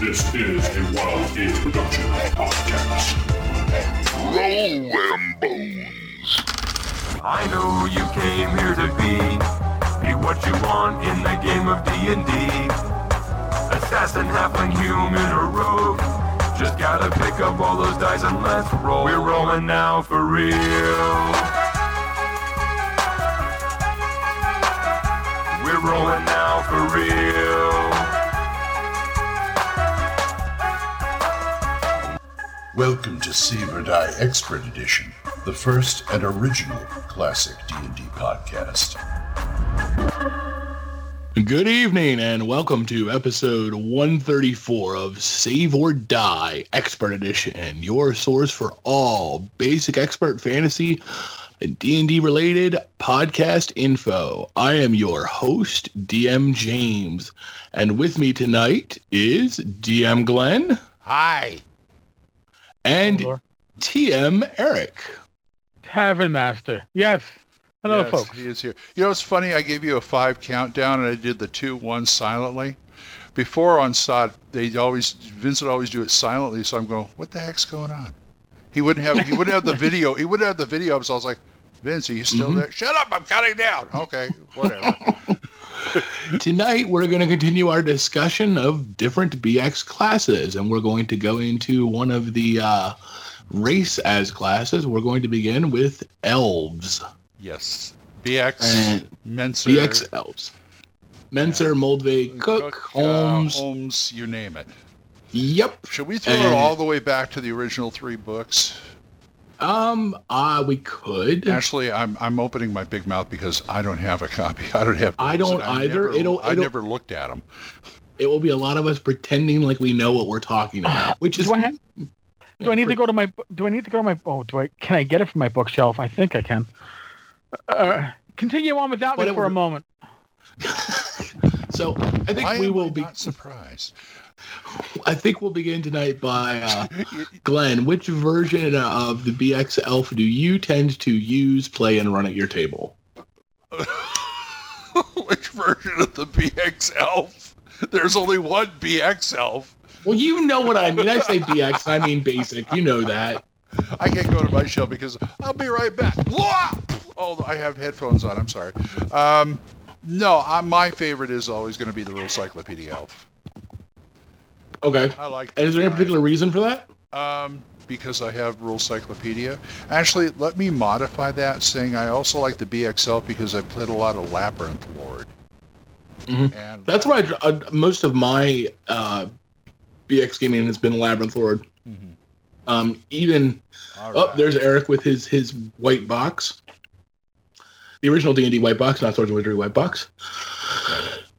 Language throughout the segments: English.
This is a Wild Age Production podcast. Roll them bones. I know you came here to be Be what you want in the game of D&D Assassin, halfling, human, or rogue. Just gotta pick up all those dice and let's roll. We're rolling now for real. We're rolling now for real Welcome to Save or Die Expert Edition, the first and original classic D&D podcast. Good evening and welcome to episode 134 of Save or Die Expert Edition, your source for all basic expert fantasy and D&D related podcast info. I am your host, DM James, and with me tonight is DM Glen Hi. And Hello. TM Erik. Tavern Master. Yes. Hello, yes, folks. He is here. You know, it's funny. I gave you a five countdown, and I did the two one silently. Before on SOD, they always Vince would always do it silently. So I'm going, what the heck's going on? He wouldn't have. He wouldn't have the video. He wouldn't have the video. So I was like, Vince, are you still Mhm. there? Shut up! I'm counting down. Okay, whatever. Tonight, we're going to continue our discussion of different BX classes, and we're going to go into one of the uh, race as classes. We're going to begin with elves. yes. BX, And Mentzer, BX elves. Mentzer, Moldvay, Cook, uh, Holmes. Holmes, you name it. Yep. Should we throw it all the way back to the original three books? Um, uh, we could. Actually, I'm I'm opening my big mouth because I don't have a copy. I don't have. I don't and I either. Never, It'll- I it'll- never looked at them. It will be a lot of us pretending like we know what we're talking about, which is Do I, have, do I need to go to my? Do I need to go to my? Oh, do I? Can I get it from my bookshelf? I think I can. Uh, continue on without me Whatever. for a moment. so. I think Why we am will I be. surprised. I think we'll begin tonight by uh, Glen. Which version of the BX Elf do you tend to use, play, and run at your table? Which version of the BX Elf? There's only one BX Elf. Well, you know what I mean. I say BX, I mean basic. You know that. I can't go to my show because I'll be right back. Oh, I have headphones on. I'm sorry. Um, no, I, my favorite is always going to be the Rules Cyclopedia Elf. Okay. I like. And is there any particular reason for that? Um, because I have Rules Cyclopedia. Actually, let me modify that, saying I also like the BX elf because I played a lot of Labyrinth Lord. Mhm. And That's why I, uh, most of my uh, BX gaming has been Labyrinth Lord. Mhm. Um, even All oh, there's Erik with his his white box, the original D and D white box, not Swords and Wizardry white box.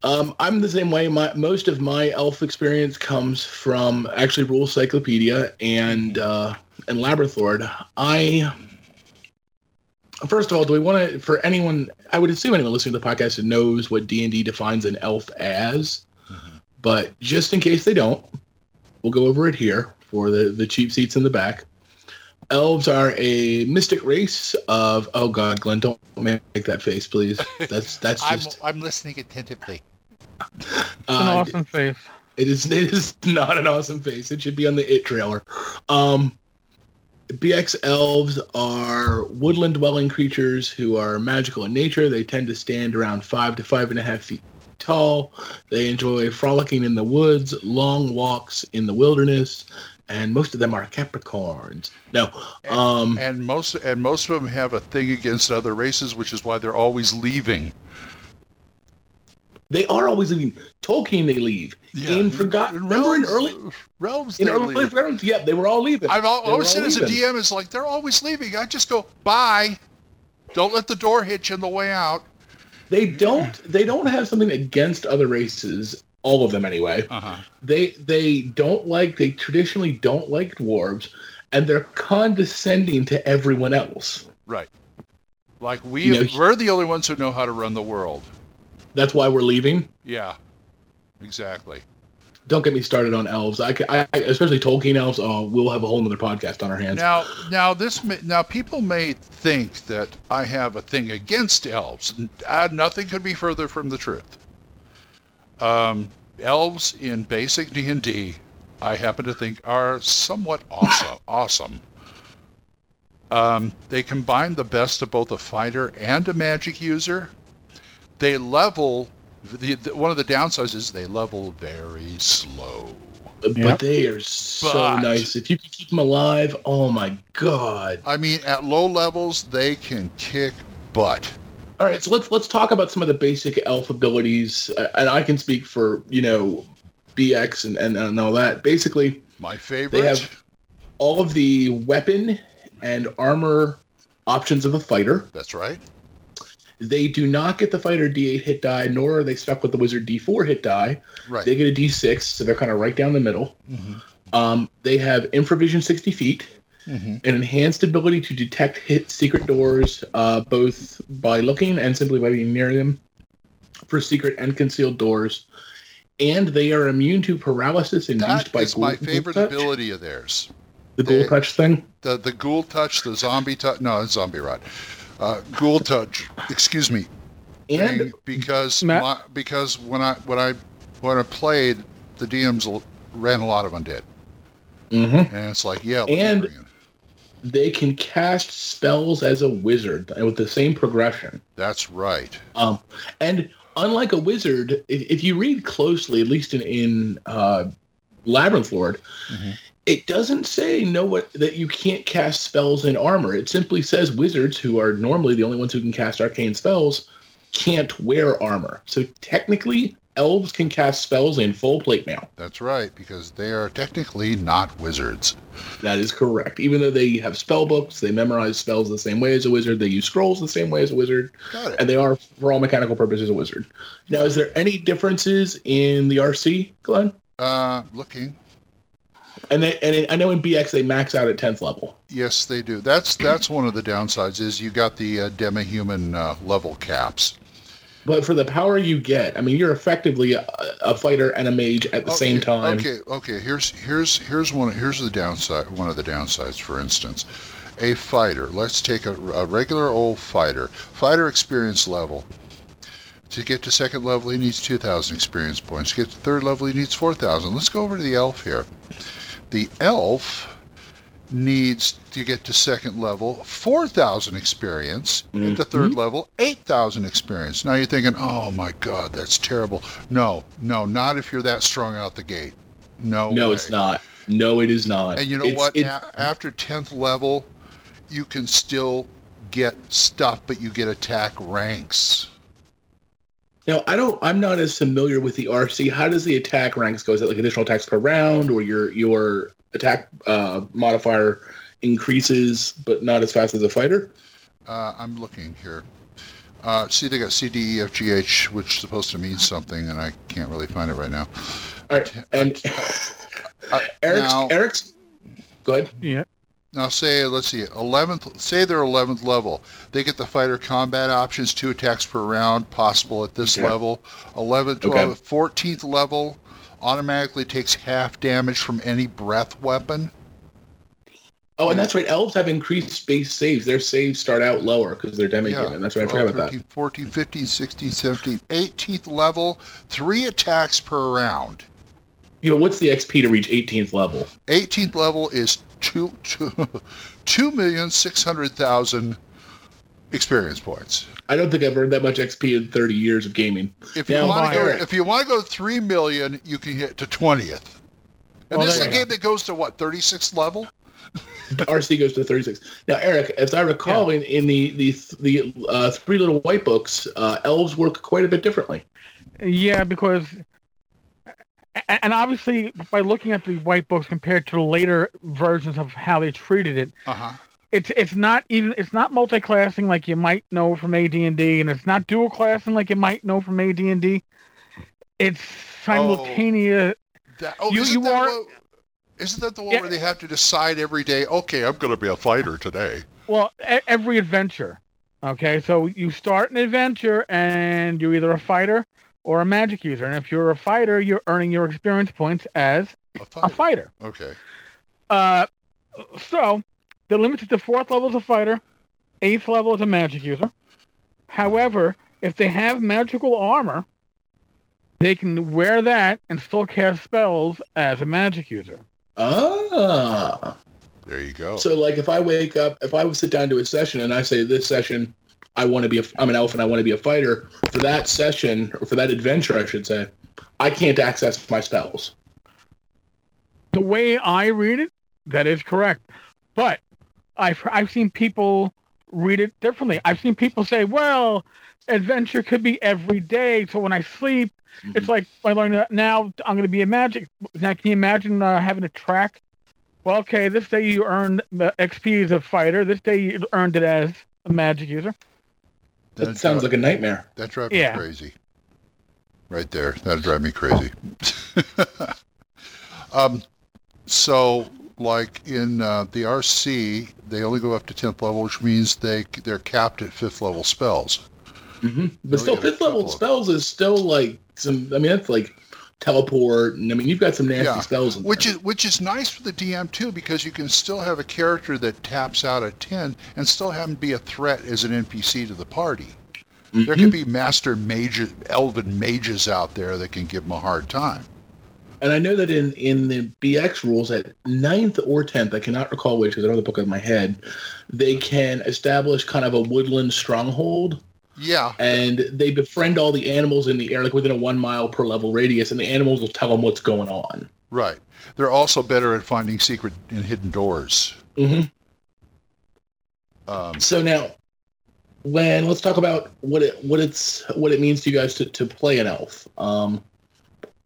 Um, I'm the same way. My most of my elf experience comes from actually Rules Cyclopedia and uh, and Labyrinth Lord. I first of all, do we want to for anyone? I would assume anyone listening to the podcast knows what D and D defines an elf as, but just in case they don't, we'll go over it here for the the cheap seats in the back. Elves are a mystic race of oh god, Glen, don't make that face, please. That's that's I'm, just I'm listening attentively. It's an uh, awesome face. it is it is not an awesome face. It should be on the it trailer. Um BX elves are woodland dwelling creatures who are magical in nature. They tend to stand around five to five and a half feet tall. They enjoy frolicking in the woods, long walks in the wilderness, and most of them are Capricorns. No, um, And most and most of them have a thing against other races, which is why they're always leaving. They are always leaving. Tolkien, they leave. Yeah. In Forgotten, remember in early, realms, in early leaving. Forgotten, yeah, they were all leaving. I've al- They were always said as a. DM, it's like they're always leaving. I just go bye. Don't let the door hit you on the way out. they don't they don't have something against other races all of them anyway Uh-huh. they they don't like they traditionally don't like dwarves and they're condescending to everyone else Right. Like we You know, we're the only ones who know how to run the world. That's why we're leaving Yeah. Exactly. don't get me started on elves i, I especially tolkien elves oh we'll have a whole nother podcast on our hands Now, now this may, now people may think that I have a thing against elves. Uh, nothing could be further from the truth. Um, elves in basic D and D I happen to think are somewhat awesome. awesome. Um, they combine the best of both a fighter and a magic user. They level. The, the, one of the downsides is they level very slow. But Yep. they are so But- nice. If you can keep them alive, oh my god! I mean, at low levels, they can kick butt. All right, so let's let's talk about some of the basic elf abilities, uh, and I can speak for you know BX and, and, and all that. Basically, My favorite. they have all of the weapon and armor options of a fighter. That's right. They do not get the fighter D8 hit die, nor are they stuck with the wizard D4 hit die. Right. They get a D6, so they're kind of right down the middle. Mhm. Um, they have infravision 60 feet, Mhm. an enhanced ability to detect hit secret doors, uh, both by looking and simply by being near them, for secret and concealed doors. And they are immune to paralysis induced That by is my favorite touch. ability of theirs. The ghoul They- touch thing. The the ghoul touch, the zombie touch. No, zombie rod. Uh, ghoul touch. Excuse me. And because Matt? my, because when I when I when I played, the DMs ran a lot of undead, Mhm. and it's like, yeah, And- they can cast spells as a wizard with the same progression. that's right. Um, and unlike a wizard, if, if you read closely, at least in, in uh, Labyrinth Lord, Mhm. It doesn't say no what that you can't cast spells in armor. It simply says wizards, who are normally the only ones who can cast arcane spells, can't wear armor. So technically, elves can cast spells in full plate mail. That's right because they are technically not wizards. That is correct. Even though they have spell books, they memorize spells the same way as a wizard. They use scrolls the same way as a wizard. Got it. and they are for all mechanical purposes a wizard. Now, is there any differences in the RC, Glen? Uh, looking. And they, and I know in BX they max out at tenth level. Yes, they do. That's that's one of the downsides is you got the uh, demi-human uh, level caps. But for the power you get, I mean, you're effectively a, a fighter and a mage at the same time. Okay, okay. Here's here's here's one here's the downside. One of the downsides, for instance, a fighter. Let's take a, a regular old fighter. Fighter experience level. To get to second level, he needs 2,000 experience points. To get to third level, he needs 4,000. Let's go over to the elf here. The elf needs to get to second level 4,000 experience. At the third mm-hmm. level, 8,000 experience. Now you're thinking, oh my God, that's terrible. No, no, not if you're that strong out the gate. No, no, way. it's not. No, it is not. And you know It's- what? it- A- after 10th level, you can still get stuff, but you get attack ranks. Now, I don't. I'm not as familiar with the RC. How does the attack ranks go? Is it like additional attacks per round, or your your attack uh, modifier increases, but not as fast as a fighter? Uh, I'm looking here. Uh, see, they got C, D, E, F, G, H, which is supposed to mean something, and I can't really find it right now. All right, and Uh, Erik's now, Erik's. Go ahead. Yeah. Now, say, let's see, 11th, say they're 11th level. They get the fighter combat options, two attacks per round, possible at this Okay. level. 11th, Okay. 12th, 14th level, automatically takes half damage from any breath weapon. Oh, and that's right. Elves have increased base saves. Their saves start out lower because they're demihuman. That's right. I forgot 12, about 13, 14, 15, 16, 17, 18th level, three attacks per round. You know, what's the XP to reach 18th level? 18th level is two two two million six hundred thousand experience points. I don't think I've earned that much XP in 30 years of gaming. If you want to go, if you want to go three million, you can get to twentieth. And Well, this is a you game that goes to what thirty sixth level. RC goes to 36. Now, Erik, as I recall, in, in the the the uh, three little white books, uh, elves work quite a bit differently. Yeah, because a- and obviously by looking at the white books compared to the later versions of how they treated it, Uh huh. it's it's not even it's not multi-classing like you might know from AD&D, and it's not dual classing like you might know from AD&D. It's simultaneous. That, oh, You- isn't you that are- what- isn't that the one Yeah. where they have to decide every day? Okay, I'm going to be a fighter today. Well, every adventure. Okay, so you start an adventure and you're either a fighter or a magic user, and if you're a fighter, you're earning your experience points as A a fighter. fighter. Okay. Uh, so the limit limited the fourth level as a fighter, eighth level as a magic user. However, if they have magical armor, they can wear that and still cast spells as a magic user. Ah. There you go. So like if I wake up, if I would sit down to a session and I say this session, I want to be a, I'm an elf and I want to be a fighter for that session or for that adventure, I should say, I can't access my spells. The way I read it, that is correct. But I've I've seen people read it differently. I've seen people say, "Well, adventure could be every day, so when I sleep, it's like I learned that now I'm going to be a magic." Now, can you imagine uh, having a track? Well, okay, this day you earned the XP as a fighter. This day you earned it as a magic user. That sounds like a nightmare. That drives Yeah. me crazy. Right there. That'd drive me crazy. um, so, like in uh, the RC, they only go up to 10th level, which means they, they're capped at 5th level spells. hmm But Oh, still, fifth level spells is still like some. I mean, that's like teleport, and I mean, you've got some nasty Yeah, spells. In Which there. is which is nice for the DM too, because you can still have a character that taps out at 10 and still have him be a threat as an NPC to the party. There Mhm. could be master mages, elven mages out there that can give them a hard time. And I know that in in the BX rules at ninth or tenth, I cannot recall which because I don't have the book in my head. They can establish kind of a woodland stronghold, Yeah, and they befriend all the animals in the air, like within a one mile per level radius, and the animals will tell them what's going on. right. They're also better at finding secret and hidden doors. hmm Um, So now, when let's talk about what it what it's what it means to you guys to, to play an elf. Um,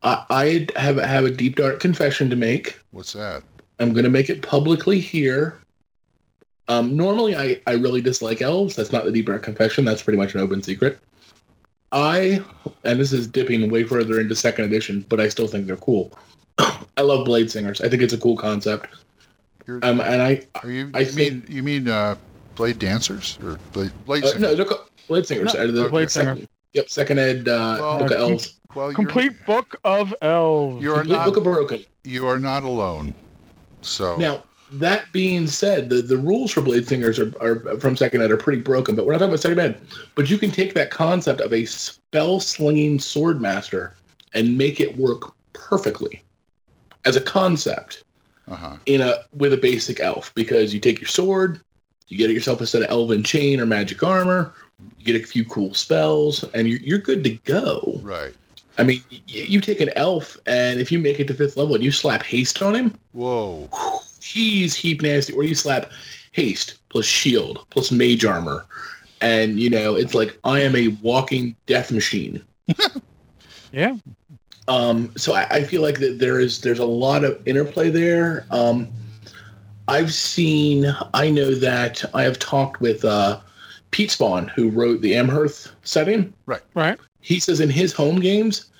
I, I have have a deep dark confession to make. what's that? I'm going to make it publicly here. Um, normally, I, I really dislike elves. That's not the deep dark confession. That's pretty much an open secret. I, and this is dipping way further into second edition, but I still think they're cool. I love Blade Singers. I think it's a cool concept. You're, Um, and I, are you? I you think- mean you mean uh, blade dancers or blade blade uh, singers? no, they're called Blade Singers. No, out of the Blade second, Singers. Yep, second ed uh, Well, book of elves. well, Complete book of elves. You're Complete not. book of broken. You are not alone. So Now, that being said, the, the rules for Blade Singers are, are from Second Ed are pretty broken, but we're not talking about Second Ed. But you can take that concept of a spell slinging sword master and make it work perfectly as a concept uh-huh. in a with a basic elf because you take your sword, you get yourself a set of elven chain or magic armor, you get a few cool spells, and you're, you're good to go. Right. I mean, y- you take an elf, and if you make it to fifth level and you slap haste on him, Whoa. He's heap nasty. Or you slap haste plus shield plus mage armor, and you know it's like I am a walking death machine. Yeah. Um, so I, I feel like that there is there's a lot of interplay there. Um, I've seen. I know that I have talked with uh, Pete Spahn, who wrote the Amherth setting. Right. Right. He says in his home games,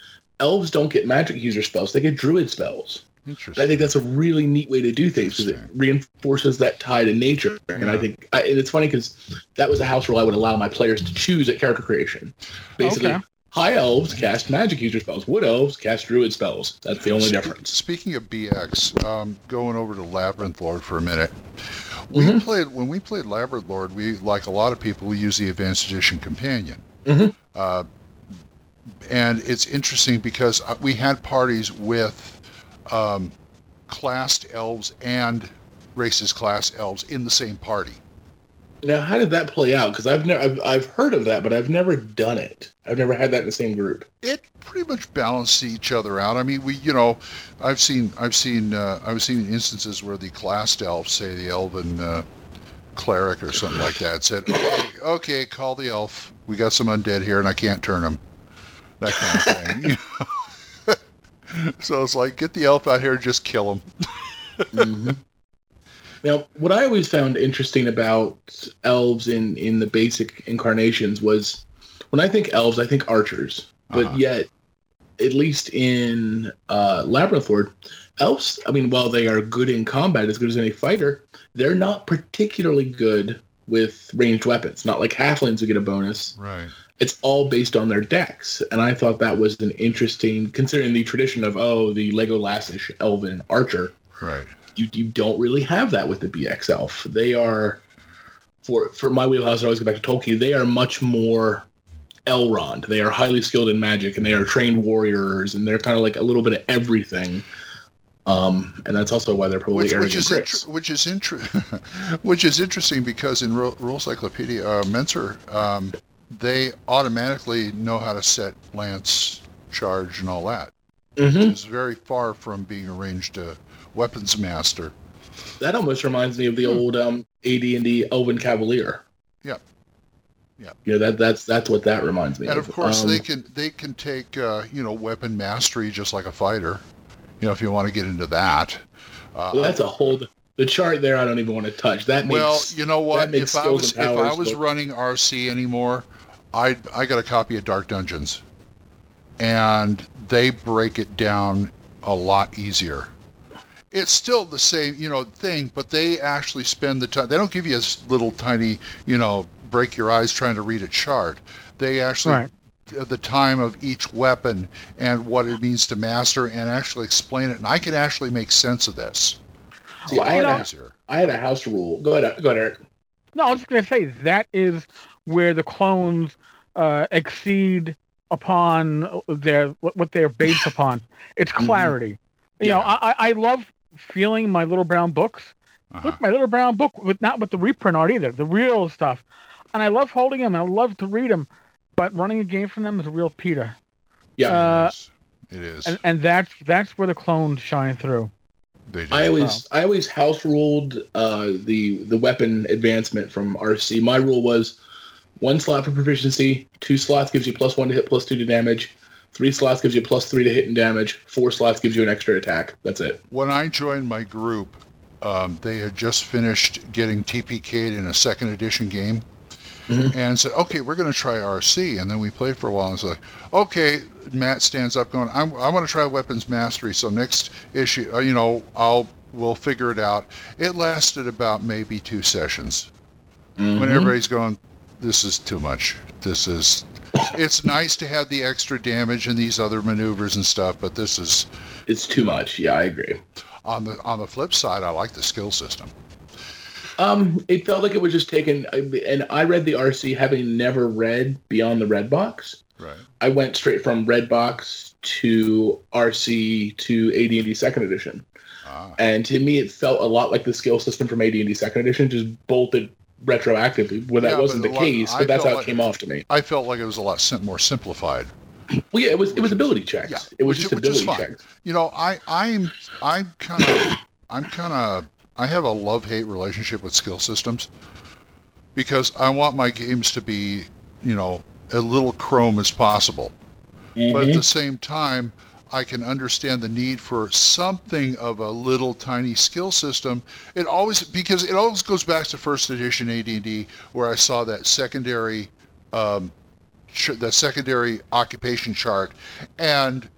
elves don't get magic user spells; they get druid spells. I think that's a really neat way to do things because it reinforces that tie to nature. And I think I, and it's funny because that was a house rule I would allow my players to choose at character creation. Basically, Okay. high elves cast magic user spells. Wood elves cast druid spells. That's the only Spe- difference. Speaking of BX, um, going over to Labyrinth Lord for a minute. We Mhm. played when we played Labyrinth Lord. We, like a lot of people, we use the Advanced Edition Companion. Mhm. Uh, and it's interesting because uh, we had parties with um, classed elves and races class elves in the same party. Now, how did that play out? Because I've never I've, I've heard of that, but I've never done it. I've never had that in the same group. it pretty much balanced each other out. I mean, we, you know, I've seen, I've seen, uh, I've seen instances where the classed elf, say the elven uh, cleric or something like that, said, okay, okay, call the elf. We got some undead here, and I can't turn them. That kind of thing. you know? so it's like, get the elf out here, and just kill him. Mhm. Now, what I always found interesting about elves in in the basic incarnations was when I think elves, I think archers, but Uh-huh. yet, at least in uh, Labyrinth Lord, elves. I mean, while they are good in combat, as good as any fighter, they're not particularly good with ranged weapons. Not like halflings who get a bonus. Right. It's all based on their Dex, and I thought that was an interesting, considering the tradition of oh, the Legolas-ish, elven archer Right. you, you don't really have that with the BX Elf. They are, for for my wheelhouse, I always go back to Tolkien. They are much more Elrond. They are highly skilled in magic, and they are trained warriors, and they're kind of like a little bit of everything. Um, and that's also why they're probably which, which is inter- which is inter- which is interesting because in Ru- Rules Cyclopedia uh, Mentzer, um, they automatically know how to set lance charge and all that. Mhm. It's very far from being arranged a ranged uh, weapons master. That almost reminds me of the old um, AD&D Elven Cavalier. Yeah. You know that that's that's what that reminds me And of. of course, Um, they can they can take uh, you know weapon mastery just like a fighter. You know, if you want to get into that. Uh, well, that's a whole. The chart there, I don't even want to touch. That makes. well, you know what? makes If I skills was and if I was look- running RC anymore, I I got a copy of Dark Dungeons, and they break it down a lot easier. It's still the same, you know, thing, but they actually spend the time. They don't give you a little tiny, you know, break your eyes trying to read a chart. They actually Right. the time of each weapon and what it means to master and actually explain it. And I can actually make sense of this. See, I A had, a. I had a house rule. Go ahead, go ahead, Erik. No, I was just gonna say that is where the clones uh, exceed upon their what, they're based upon. It's Mhm. clarity. You know, Yeah. I, I I love feeling my little brown books. Uh-huh. Look, my little brown book with not with the reprint art either, the real stuff. And I love holding them. I love to read them, but running a game from them is a real Peter. Yeah, Uh, it is. And and that's that's where the clones shine through. I always I always house ruled uh, the the weapon advancement from RC. My rule was one slot for proficiency, two slots gives you plus one to hit, plus two to damage, three slots gives you plus three to hit and damage, four slots gives you an extra attack. That's it. when I joined my group, um, they had just finished getting TPK'd in a second edition game. Mhm. And said, okay, we're going to try RC. And then we played for a while and it's like, okay, Matt stands up going, I'm, I want to try weapons mastery. So next issue, uh, you know, I'll, we'll figure it out. It lasted about maybe two sessions when Mhm. everybody's going, this is too much. This is, it's nice to have the extra damage and these other maneuvers and stuff, but this is, It's too much. Yeah, I agree. on the, on the flip side, I like the skill system. Um, it felt like it was just taken, and I read the RC having never read Beyond the Red Box. Right. I went straight from Red Box to RC to AD&D Second Edition, Ah. and to me, it felt a lot like the skill system from AD&D Second Edition, just bolted retroactively. Well, that Yeah, wasn't the lot- case, I but that's felt how like- it came off to me. I felt like it was a lot sim- more simplified. Well, yeah, it was it was ability checks. Yeah, it was which- just which ability checks. You know, I I'm I'm kind of I'm kind of I have a love hate relationship with skill systems because I want my games to be you know as little chrome as possible, but Mhm. at the same time. I can understand the need for something of a little tiny skill system. It always because it always goes back to first edition AD&D where I saw that secondary um, ch- the secondary occupation chart and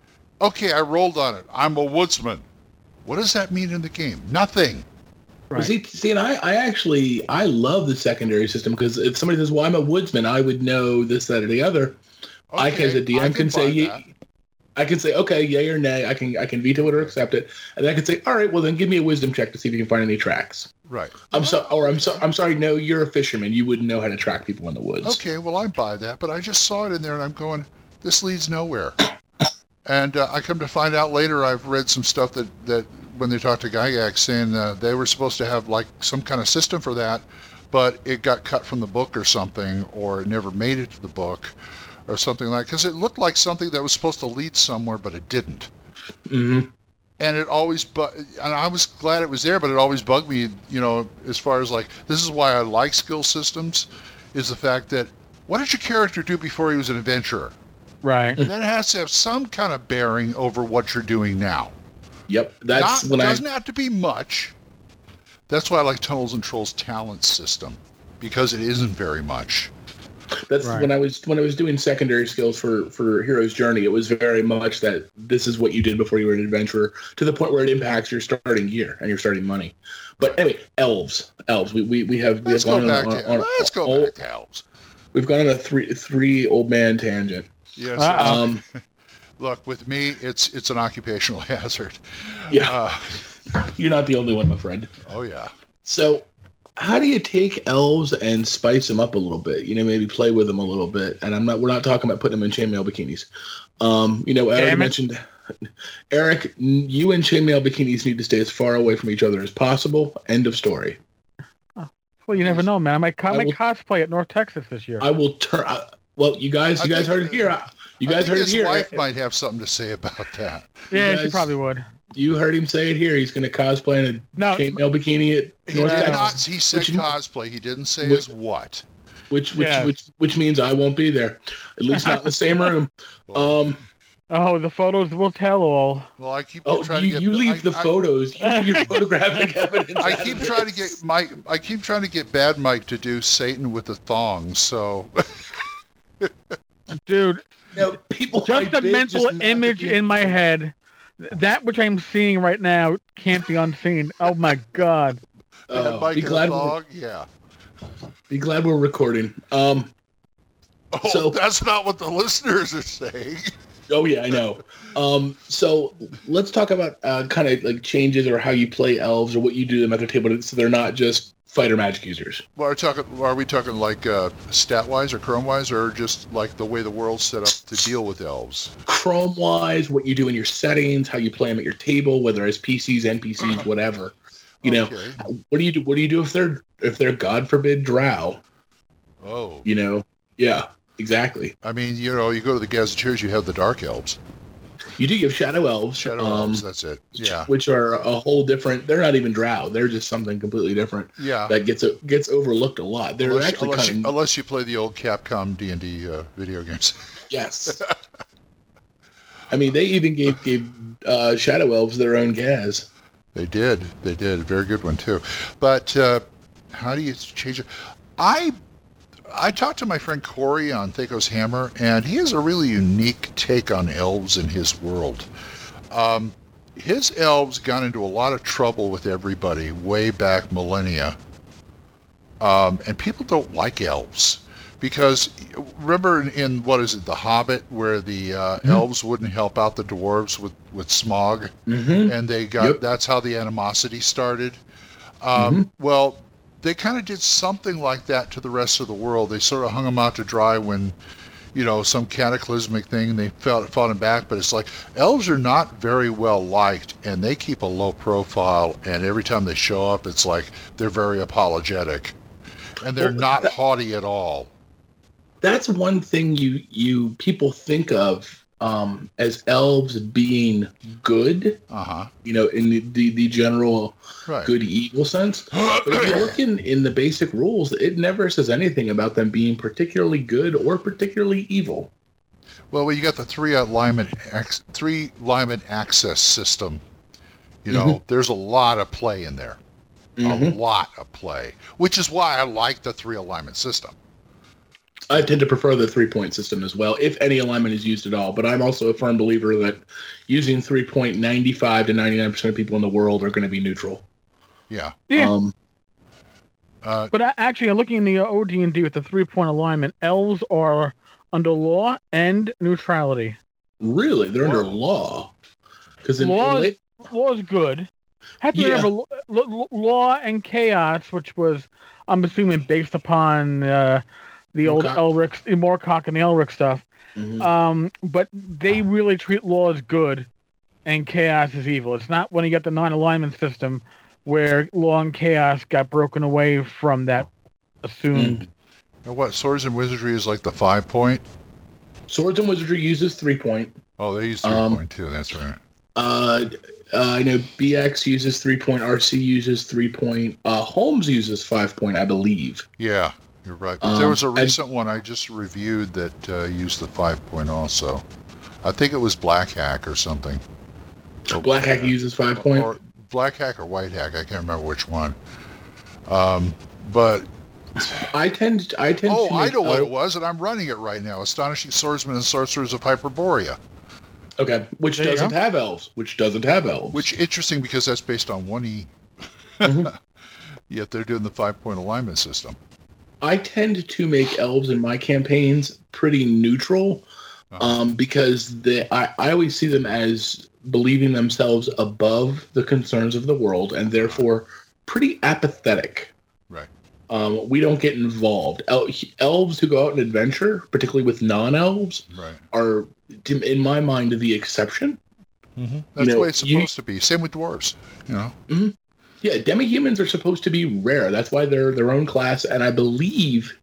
okay i rolled on it i'm a woodsman what does that mean in the game nothing Well, See, see, and I, I actually, I love the secondary system because if somebody says, "Well, I'm a woodsman," I would know this, that, or the other. I can, as a DM, I can, say, that. I can say, okay, yay or nay. I can, I can veto it or accept it, and I can say, all right, well, then give me a wisdom check to see if you can find any tracks. right I'm so, or I'm so, I'm sorry, no, you're a fisherman. You wouldn't know how to track people in the woods. okay well i buy that but i just saw it in there and i'm going this leads nowhere and uh, i come to find out later i've read some stuff that that when they talked to gygax saying uh, they were supposed to have like some kind of system for that but it got cut from the book or something or it never made it to the book or something like because it looked like something that was supposed to lead somewhere but it didn't hmm and it always bu- and I was glad it was there, but it always bugged me, you know, as far as like this is why I like skill systems, is the fact that what did your character do before he was an adventurer? Right. that has to have some kind of bearing over what you're doing now. Yep, that's Not, when doesn't have to be much. That's why I like Tunnels and Trolls talent system because it isn't very much. That's Right. when I was when I was doing secondary skills for for Hero's Journey. It was very much that this is what you did before you were an adventurer, to the point where it impacts your starting gear and your starting money. But anyway, elves, elves. We we, we have we Let's have go gone back on, to on, on- let's go back to elves. We've gone on a three three old man tangent. Yes. Um, Look, with me, it's it's an occupational hazard. yeah, Uh, you're not the only one, my friend. oh yeah. So, how do you take elves and spice them up a little bit? You know, maybe play with them a little bit. And I'm not. We're not talking about putting them in chainmail bikinis. Um, you know, I already Damn it. mentioned. Erik, you and chainmail bikinis need to stay as far away from each other as possible. End of story. Well, you never know, man. I might, co- I I might will- cosplay at North Texas this year. I will turn. I, well, you guys, I you guys heard it here. I- You I guys think heard it his here. wife might have something to say about that. yeah, guys- she probably would. You heard him say it here. He's going to cosplay in a No, chainmail bikini at He North did Texas. not. He said Which- cosplay. He didn't say Which- as what. which which Yeah. which which means I won't be there, at least not in the same room. Um, oh, the photos will tell all. Well, I keep oh, trying you, to get. you leave I, the I- photos, you leave your photographic evidence. I keep of trying to get Mike. I keep trying to get Bad Mike to do Satan with a thong. So Dude, No, people just like a mental just image in my head. That which I'm seeing right now can't be unseen. Oh my god. Bad Oh, be glad, we're. Yeah. be glad we're recording. Um, Oh, So- that's not what the listeners are saying. oh yeah, I know. Um, so let's talk about uh, kind of like changes or how you play elves or what you do them at the table, so they're not just fighter magic users. Well, are, talking, are we talking like uh, stat wise or chrome wise, or just like the way the world's set up to deal with elves? Chrome wise, what you do in your settings, how you play them at your table, whether as PCs, NPCs, whatever. You know, Okay. what do you do? What do you do if they're if they're God forbid drow? Oh, You know, yeah, exactly. I mean, you know, you go to the gazetteers, you have the dark elves, You do give shadow elves, shadow um, elves. That's it. Yeah, which are a whole different. They're not even drow. They're just something completely different yeah. that gets gets overlooked a lot. They're Unless, actually unless, kind you, of unless you play the old Capcom D and D uh, video games. yes. I mean, they even gave gave uh, shadow elves their own gas. They did. They did. Very good one too. But uh, how do you change it? I I talked to my friend Corey on Thaco's Hammer, and he has a really unique take on elves in his world. Um, his elves got into a lot of trouble with everybody way back millennia, um, and people don't like elves because remember in, in what is it, The Hobbit, where the uh, elves wouldn't help out the dwarves with with Smaug Mm-hmm. and they got Yep. that's how the animosity started. Um, Well, they kind of did something like that to the rest of the world. They sort of hung them out to dry when, you know, some cataclysmic thing. They fought fought them back, but it's like elves are not very well liked, and they keep a low profile. And every time they show up, it's like they're very apologetic, and they're Well, not that- haughty at all. That's one thing you you people think of um, as elves being good. Uh huh. You know, in the the, the general Right. good evil sense. But if you look in, in the basic rules, it never says anything about them being particularly good or particularly evil. Well, well, you got the three alignment ac- three alignment access system. You know, Mm-hmm. there's a lot of play in there, a Mhm. lot of play, which is why I like the three alignment system. I tend to prefer the three point system as well, if any alignment is used at all. But I'm also a firm believer that using three point ninety five to ninety nine percent of people in the world are going to be neutral. Yeah. Yeah. Um, Uh, But actually, looking in the OD&D with the three-point alignment, elves are under law and neutrality. really, they're under Wow. law. Because in, Law is- late, Law is good. Have to Yeah. remember lo- lo- law and chaos, which was, I'm assuming, based upon uh, the old Moorcock. Elric, the Moorcock and the Elric stuff. Mhm. Um, but they really treat law as good and chaos as evil. It's not when you get the non-alignment system where law and chaos got broken away from that assumed. and what swords and wizardry is like the five point? Swords and Wizardry uses three point. Oh, they use three Um, point too. That's right. Uh, uh, I know BX uses three point. RC uses three point. Uh, Holmes uses five point, I believe. Yeah, you're right. um, there was a and- recent one I just reviewed that uh, used the five point also. I think it was Black Hack or something. Or- Black Hack uses five point. Or Black Hack or White Hack. I can't remember which one. Um, but I tend. to, I tend. oh, to I know what it was, and I'm running it right now. Astonishing Swordsmen and Sorcerers of Hyperborea. Okay, which There doesn't have elves. Which doesn't have elves. Which interesting because that's based on one E. Mhm. Yet they're doing the five point alignment system. I tend to make elves in my campaigns pretty neutral, Uh-huh. um, because they. I, I always see them as believing themselves above the concerns of the world and therefore pretty apathetic. Right. Um, we don't get involved. El- elves who go out and adventure, particularly with non-elves, Right. are, in my mind, the exception. That's the know, way it's you- supposed to be. Same with dwarves. You know. Yeah, demi-humans are supposed to be rare. That's why they're their own class, and I believe,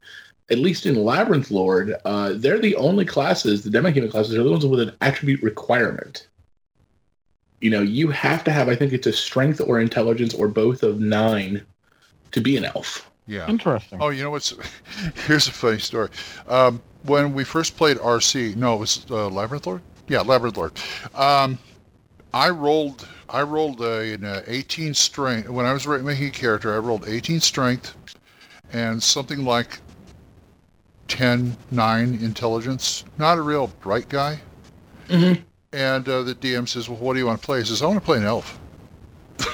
at least in Labyrinth Lord, uh, they're the only classes. The demi-human classes are the ones with an attribute requirement. You know, you have to have. I think it's a strength or intelligence or both of nine to be an elf. Yeah. Interesting. Oh, you know what's? Here's a funny story. Um, when we first played RC, no, it was uh, Labyrinth Lord. Yeah, Labyrinth Lord. Um, I rolled. I rolled a, an uh, 18 strength when I was making a character. I rolled 18 strength and something like 10, 9 intelligence. Not a real bright guy. Mhm. And uh, the DM says, "Well, what do you want to play?" He says, "I want to play an elf."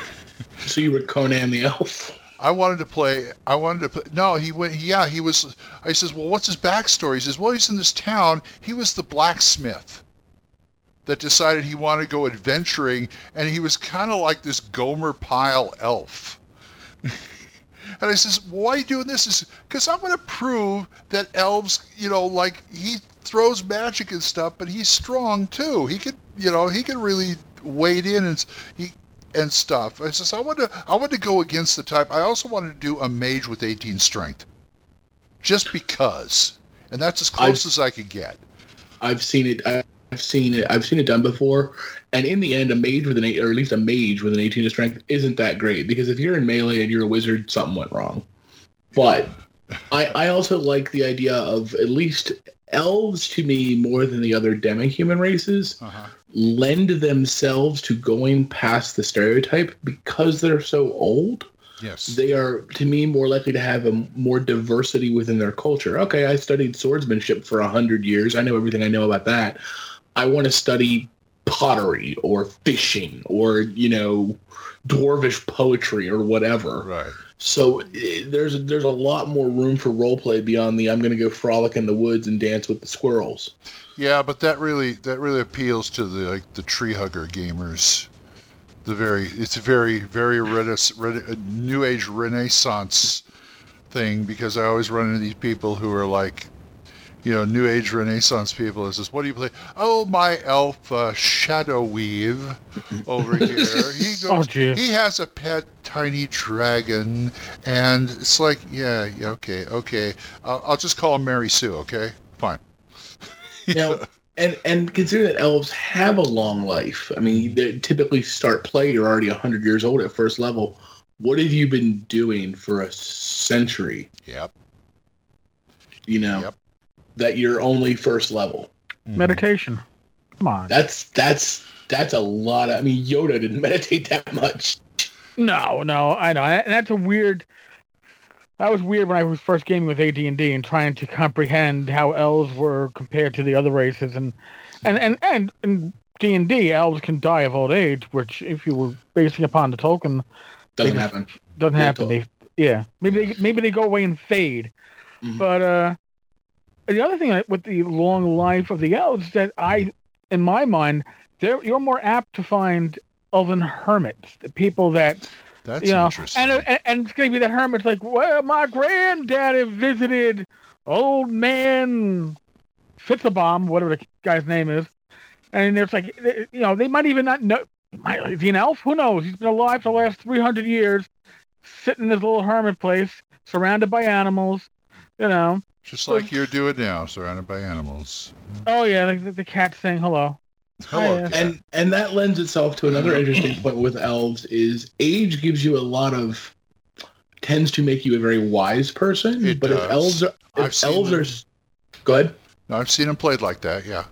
So you were Conan the elf. I wanted to play. I wanted to play. No, he went. Yeah, he was. I says, well, what's his backstory? He says, well, he's in this town. He was the blacksmith that decided he wanted to go adventuring, and he was kind of like this Gomer Pyle elf. and I says, why are you doing this? Is because I'm going to prove that elves, you know, like he throws magic and stuff, but he's strong too. He could, you know, he could really wade in and he and stuff. I says I want to I want to go against the type. I also wanted to do a mage with 18 strength, just because, and that's as close as I could get. I've seen it. I've seen it. I've seen it done before. And in the end, a mage with an eight, or at least a mage with an 18 to strength, isn't that great because if you're in melee and you're a wizard, something went wrong. But I, I also like the idea of at least elves to me more than the other demi-human races Uh-huh. lend themselves to going past the stereotype because they're so old Yes. they are to me more likely to have a more diversity within their culture okay i studied swordsmanship for a hundred years i know everything i know about that i want to study pottery or fishing or you know dwarvish poetry or whatever right. so eh, there's there's a lot more room for role play beyond the i'm going to go frolic in the woods and dance with the squirrels Yeah, but that really that really appeals to the like the tree hugger gamers. The very it's a very very rena- new age renaissance thing because I always run into these people who are like you know, new age renaissance people is this what do you play? Oh my elf uh, shadow weave over here. He goes Oh, he has a pet tiny dragon and it's like yeah, yeah okay, okay. I'll, I'll just call him Mary Sue, okay? Fine. now and and consider that elves have a long life i mean they typically start play you're already 100 years old at first level what have you been doing for a century Yep. you know Yep. That you're only first level Meditation. Come on. that's that's that's a lot of, i mean yoda didn't meditate that much No, no, I know. And that's a weird. That was weird when I was first gaming with AD and D and trying to comprehend how elves were compared to the other races, and and and and in D and D, elves can die of old age, which if you were basing upon the Tolkien, doesn't They- happen doesn't Yeah, happen. They, yeah, maybe they maybe they go away and fade. Mhm. But uh, the other thing with the long life of the elves that I, in my mind, they're you're more apt to find elven hermits, the people that That's you know, interesting. and, and and it's gonna be the hermit's like, well, my granddaddy visited old man Fitzabomb, whatever the guy's name is, and it's like, you know, they might even not know. Might, is he an elf? Who knows? He's been alive for the last three hundred years, sitting in this little hermit place, surrounded by animals. You know, Just like you're doing now, surrounded by animals. oh yeah, like the, the cat saying hello. Hello, yeah. Uh, cat. and and that lends itself to another interesting point with elves is age gives you a lot of tends to make you a very wise person It but does. if elves are I've if seen elves are s- go ahead No, I've seen them played like that. Yeah.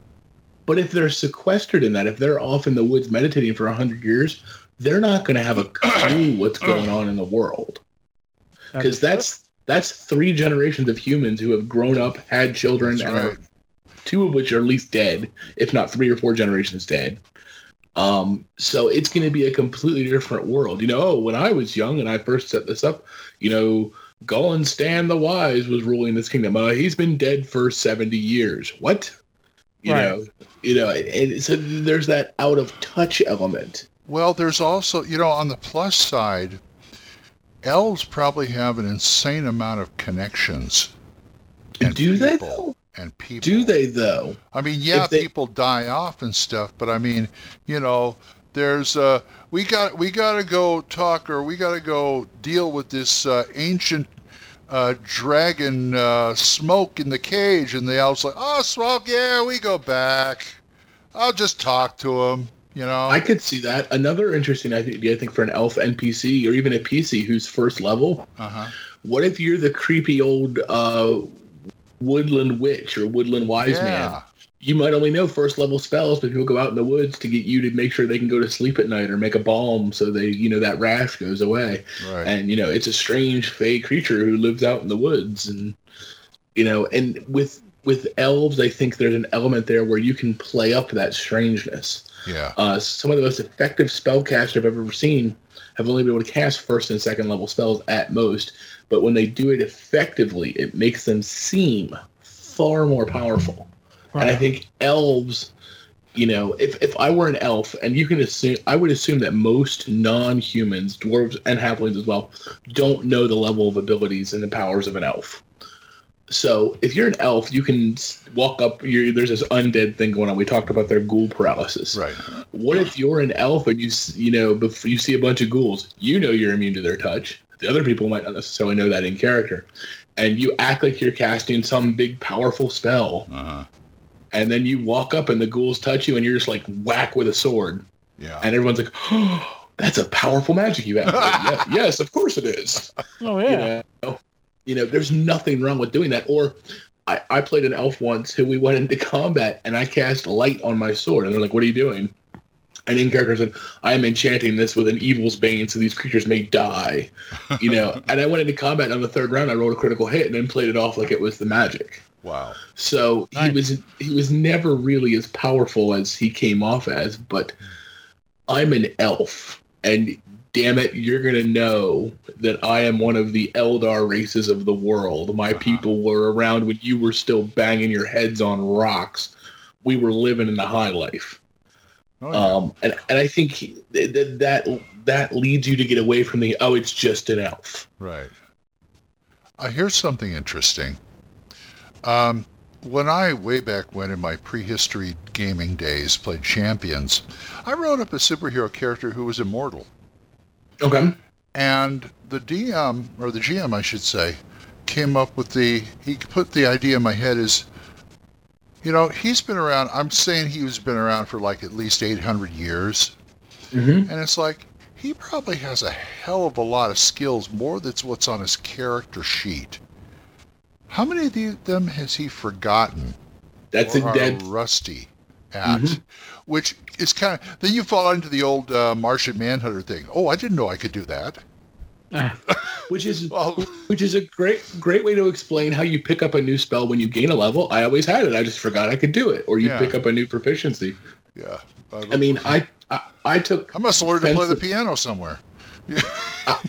but if they're sequestered in that if they're off in the woods meditating for 100 years they're not going to have a clue what's going on in the world because that's that's three generations of humans who have grown up had children That's and right. are two of which are at least dead, if not three or four generations dead. Um, so it's going to be a completely different world. You know, oh, when I was young and I first set this up, you know, Golan Stan the Wise was ruling this kingdom. Uh, he's been dead for 70 years. What? You Right. know, you know, and, and so there's that out of touch element. Well, there's also, you know, on the plus side, elves probably have an insane amount of connections. and Do they though? And people. Do they though? I mean, yeah, they- people die off and stuff, but I mean, you know, there's uh, we got we got to go talk or we got to go deal with this uh, ancient uh, dragon uh, smoke in the cage, and the elves like, oh, smoke, yeah, we go back. I'll just talk to him, you know. I could see that. Another interesting idea, I think, for an elf NPC or even a PC who's first level. uh-huh. What if you're the creepy old uh, woodland witch or woodland wise man? You might only know first level spells, but people go out in the woods to get you to make sure they can go to sleep at night or make a balm so they, you know, that rash goes away. right. And you know, it's a strange fey creature who lives out in the woods, and you know, and with with elves, I think there's an element there where you can play up that strangeness. Yeah, Uh, some of the most effective spellcasters I've ever seen have only been able to cast first and second level spells at most, but when they do it effectively, it makes them seem far more powerful. And I think elves, you know, if, if I were an elf, and you can assume, I would assume that most non-humans, dwarves and halflings as well, don't know the level of abilities and the powers of an elf. So if you're an elf, you can walk up. You're, there's this undead thing going on. We talked about their ghoul paralysis. right. What if you're an elf and you you know you see a bunch of ghouls, you know you're immune to their touch. The other people might not necessarily know that in character, and you act like you're casting some big powerful spell, Uh-huh. and then you walk up and the ghouls touch you, and you're just like whack with a sword, Yeah. and everyone's like, "Oh, that's a powerful magic you have." Like, "Yeah, yes, of course it is. Oh You yeah. know, you know, there's nothing wrong with doing that. Or I, I played an elf once who we went into combat and I cast light on my sword, and they're like, "What are you doing?" And in character said, "I am enchanting this with an evil's bane, so these creatures may die." You know, and I went into combat on the third round. I rolled a critical hit and then played it off like it was the magic. Wow. So Nice. he was he was never really as powerful as he came off as. But I'm an elf, and damn it, you're gonna know that I am one of the Eldar races of the world. My Uh-huh. people were around when you were still banging your heads on rocks. We were living in the high life, Oh, yeah. um, and and I think he- that that that leads you to get away from the oh, it's just an elf. Right. Uh, here's something interesting. Um, when I, way back when in my prehistory gaming days, played Champions, I wrote up a superhero character who was immortal. Okay. And the DM, or the GM, I should say, came up with the, he put the idea in my head is, you know, he's been around, I'm saying he's been around for like at least 800 years. Mm-hmm. And it's like, he probably has a hell of a lot of skills, more than what's on his character sheet. How many of them has he forgotten That's or a dead. rusty at? Mhm. Which is kind of, then you fall into the old uh, Martian Manhunter thing. Oh, I didn't know I could do that. Which is Well, which is a great great way to explain how you pick up a new spell when you gain a level. I always had it. I just forgot I could do it. Or you Yeah. pick up a new proficiency. yeah. Uh, I mean, I I, I took I must have learned to play the piano somewhere.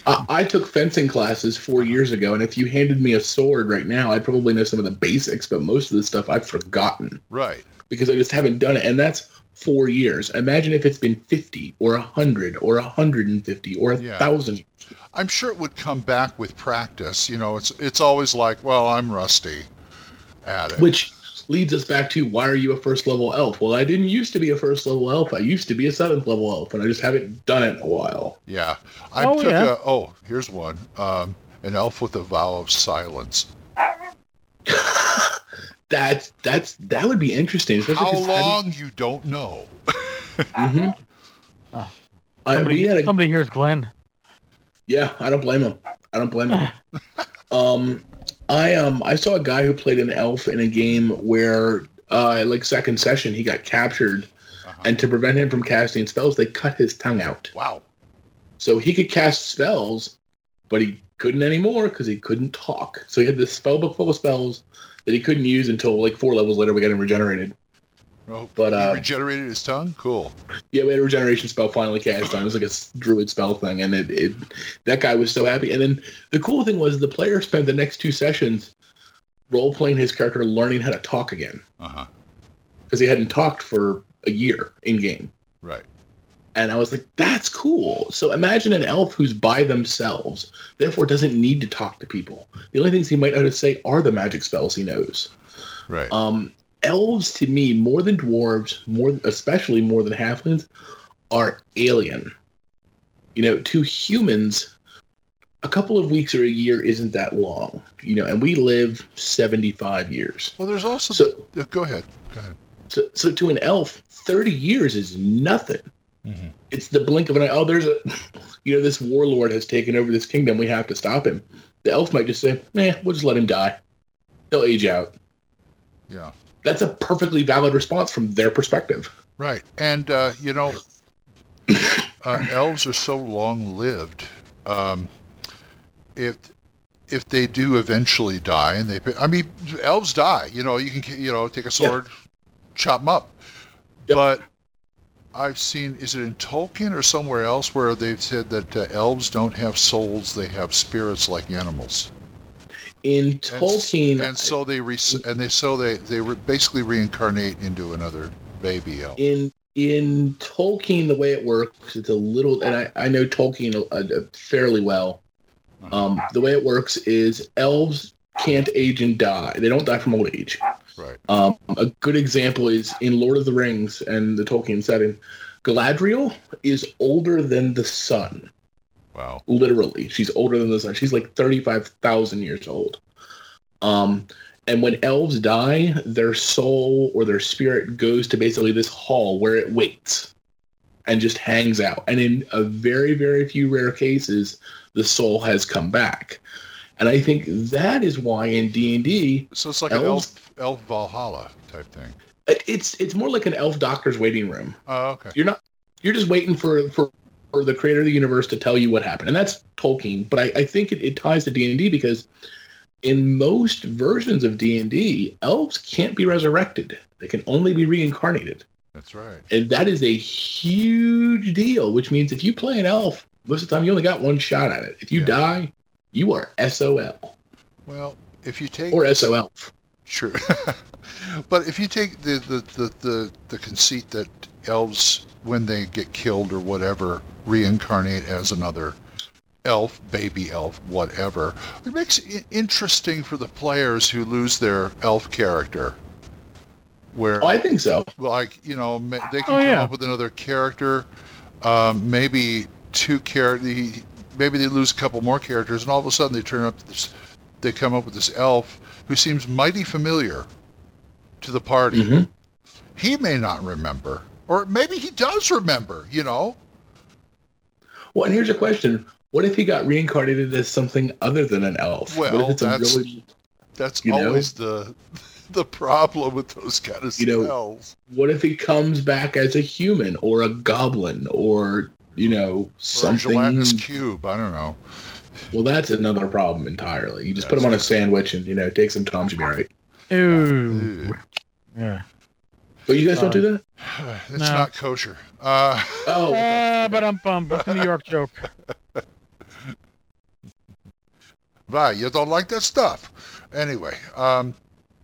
I, I took fencing classes four years ago, and if you handed me a sword right now, I'd probably know some of the basics, but most of the stuff I've forgotten Right. because I just haven't done it, and that's four years. Imagine if it's been fifty or a hundred or a hundred and fifty or a Yeah. thousand. I'm sure it would come back with practice. You know, it's it's always like, well, I'm rusty at it. Which leads us back to why are you a first level elf? Well, I didn't used to be a first level elf. I used to be a seventh level elf, and I just haven't done it in a while. yeah. I Oh, took yeah. a oh, here's one. Um, an elf with a vow of silence. That's that's that would be interesting. especially How 'cause I- long you don't know. I, we Somebody, had a somebody here's Glen. Yeah, I don't blame him. I don't blame him. um, I um I saw a guy who played an elf in a game where uh like second session he got captured, Uh-huh. and to prevent him from casting spells, they cut his tongue out. Wow. So he could cast spells, but he couldn't anymore because he couldn't talk. So he had this spell book full of spells that he couldn't use until like four levels later we got him regenerated. Oh, But, he uh, regenerated his tongue. Cool. Yeah, we had a regeneration spell finally cast on. It was like a druid spell thing, and it, it that guy was so happy. And then the cool thing was the player spent the next two sessions role playing his character, learning how to talk again Uh huh. because he hadn't talked for a year in game. Right. And I was like, that's cool. So imagine an elf who's by themselves, therefore doesn't need to talk to people. The only things he might know to say are the magic spells he knows. Right. Um, elves to me, more than dwarves, more especially more than halflings, are alien. You know, to humans, a couple of weeks or a year isn't that long. You know, and we live seventy-five years. well, there's also. So, go ahead. Go ahead. so, so to an elf, thirty years is nothing. Mhm. It's the blink of an eye. Oh, there's a, you know, this warlord has taken over this kingdom. We have to stop him. The elf might just say, "Eh, we'll just let him die. He'll age out." Yeah. That's a perfectly valid response from their perspective. Right. And, uh, you know, uh, elves are so long lived. Um, if if they do eventually die, and they, I mean, elves die. You know, you can, you know, take a sword, chop them up. Yep. But I've seen, is it in Tolkien or somewhere else where they've said that uh, elves don't have souls; they have spirits like animals. In And Tolkien, and, so they re- and they so they they re- basically reincarnate into another baby elf. in in Tolkien, the way it works, it's a little, and I, I know Tolkien uh, fairly well. Um, the way it works is elves can't age and die; they don't die from old age. Right. Um, a good example is in Lord of the Rings and the Tolkien setting. Galadriel is older than the sun. Wow. literally she's older than the sun she's like 35,000 years old um and when elves die their soul or their spirit goes to basically this hall where it waits and just hangs out and in a very very few rare cases the soul has come back and i think that is why in d&d So it's like Elves? an elf, elf Valhalla type thing. it's it's more like an elf doctor's waiting room Oh, okay. you're not you're just waiting for for, for the creator of the universe to tell you what happened and that's tolkien but i, I think it, it ties to d&d because in most versions of d&d elves can't be resurrected they can only be reincarnated That's right. and that is a huge deal which means if you play an elf most of the time you only got one shot at it if you Yeah. die you are sol Well, if you take or sol True. but if you take the, the, the, the, the conceit that elves, when they get killed or whatever, reincarnate as another elf, baby elf, whatever, it makes it interesting for the players who lose their elf character. Where, oh, i think so like, you know, they can Oh, come yeah. up with another character, um, maybe two characters, maybe they lose a couple more characters, and all of a sudden they turn up this, they come up with this elf who seems mighty familiar to the party. Mhm. He may not remember, or maybe he does remember. You know, well and here's a question what if he got reincarnated as something other than an elf Well, if it's a that's- really that's You know? always the the problem with those kind of You know, spells. what if he comes back as a human or a goblin or you know Or a something gelatinous cube. I don't know. well that's another problem entirely you just put them on a sandwich and you know take some tom to be right Ooh. Ew. Yeah. but you guys don't do that It's No. not kosher. Uh, oh Uh, but I'm bummed. It's a New York joke. Why, you don't like that stuff. Anyway, um,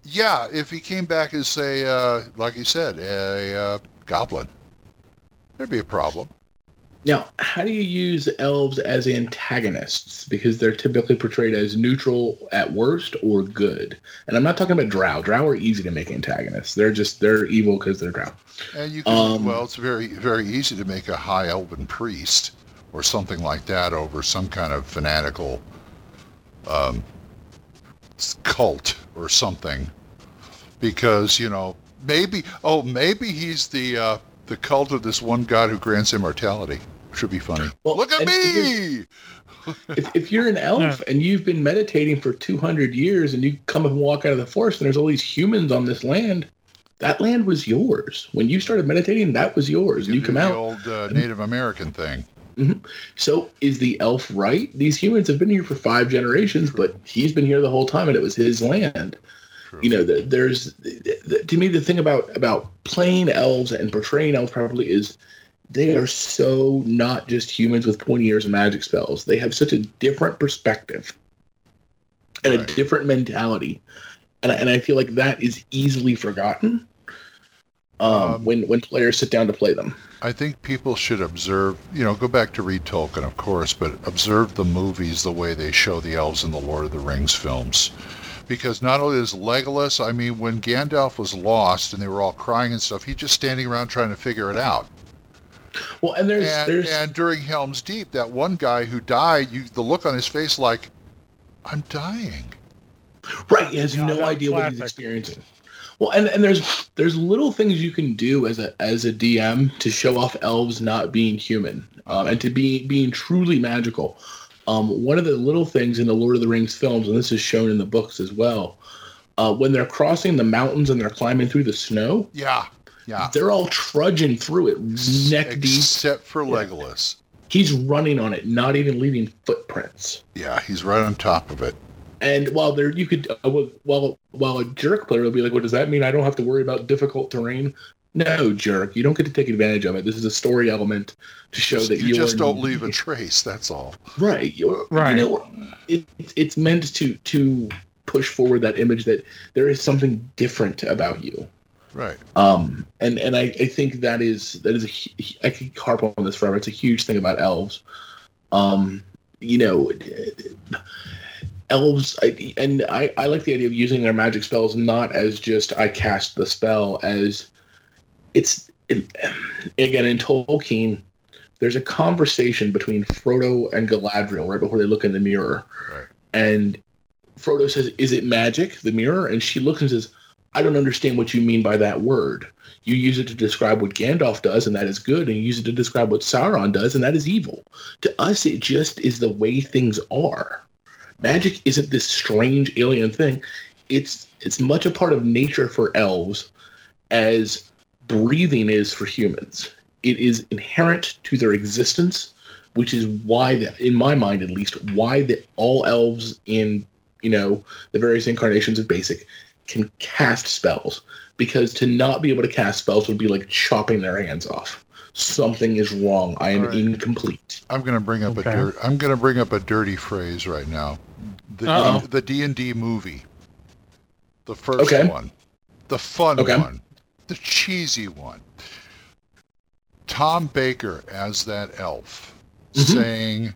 yeah, if he came back as a, uh, like you said, a uh, goblin, there'd be a problem. Now how do you use elves as antagonists? Because they're typically portrayed as neutral at worst or good. And i'm not talking about drow. Drow are easy to make antagonists. They're just they're evil because they're drow. And you can, Um, well, it's very, very easy to make a high elven priest or something like that over some kind of fanatical um, cult or something. Because, you know, maybe, oh, maybe he's the, uh, the cult of this one god who grants immortality. Which would be funny. Well, Look at me! if, if you're an elf Yeah. and you've been meditating for 200 years and you come and walk out of the forest and there's all these humans on this land that land was yours when you started meditating that was yours and you Do come the out old uh, Native American thing. so is the elf right these humans have been here for five generations but he's been here the whole time and it was his land True. you know the, there's the, the- to me the thing about about playing elves and portraying elves properly is they are so not just humans with pointy ears and magic spells they have such a different perspective and Right. a different mentality and, I- and i feel like that is easily forgotten um, Um, when when players sit down to play them I think people should observe, you know, go back to read Tolkien, of course, but observe the movies the way they show the elves in the Lord of the Rings films. Because not only is Legolas, I mean, when Gandalf was lost and they were all crying and stuff, he's just standing around trying to figure it out. Well, and there's And, there's and during Helm's Deep, that one guy who died, you the look on his face like, I'm dying. right. He has Yeah, no that's idea what he's experiencing. Well, and, and there's there's little things you can do as a as a DM to show off elves not being human um, and to be being truly magical. Um, one of the little things in the Lord of the Rings films, and this is shown in the books as well, uh, when they're crossing the mountains and they're climbing through the snow, Yeah, yeah. they're all trudging through it neck deep. Except for Yeah. Legolas. He's running on it, not even leaving footprints. Yeah, he's right on top of it. And while there, you could, uh, well- while while a jerk player will be like, "What does that mean? I don't have to worry about difficult terrain." No, jerk, you don't get to take advantage of it. This is a story element to show that you you're just don't leave a trace. That's all. right. You're, Right. You know, it, it's meant to to push forward that image that there is something different about you. Right. Um, and and I, I think that is that is a I could harp on this forever. It's a huge thing about elves. Um, you know, elves, I, and I I like the idea of using their magic spells not as just I cast the spell as it's it, again in Tolkien. There's a conversation between Frodo and Galadriel right before they look in the mirror, Right. and Frodo says, "Is it magic?" The mirror, and she looks and says, "I don't understand what you mean by that word. You use it to describe what Gandalf does, and that is good, and you use it to describe what Sauron does, and that is evil. To us, it just is the way things are. Magic isn't this strange alien thing. It's it's much a part of nature for elves, as breathing is for humans. It is inherent to their existence." Which is why, that, in my mind at least, why that all elves in you know, the various incarnations of basic can cast spells because to not be able to cast spells would be like chopping their hands off. Something is wrong. I am All right. incomplete. I'm going to bring up Okay. a dirt. I'm going to bring up a dirty phrase right now. The Uh-oh. D, the D and D movie, the first Okay. one, the fun Okay. one, the cheesy one. Tom Baker as that elf, Mhm. saying,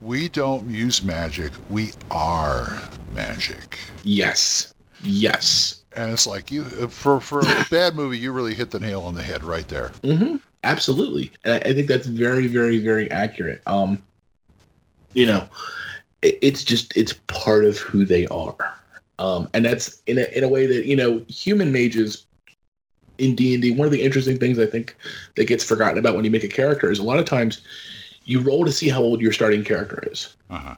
"We don't use magic. We are magic." Yes. Yes. And it's like you for for a bad movie, you really hit the nail on the head right there. hmm Absolutely. And I, I think that's very, very, very accurate. Um, you know, it, it's just it's part of who they are. Um, and that's in a in a way that, you know, human mages in D and D, one of the interesting things I think that gets forgotten about when you make a character is a lot of times you roll to see how old your starting character is. Uh-huh.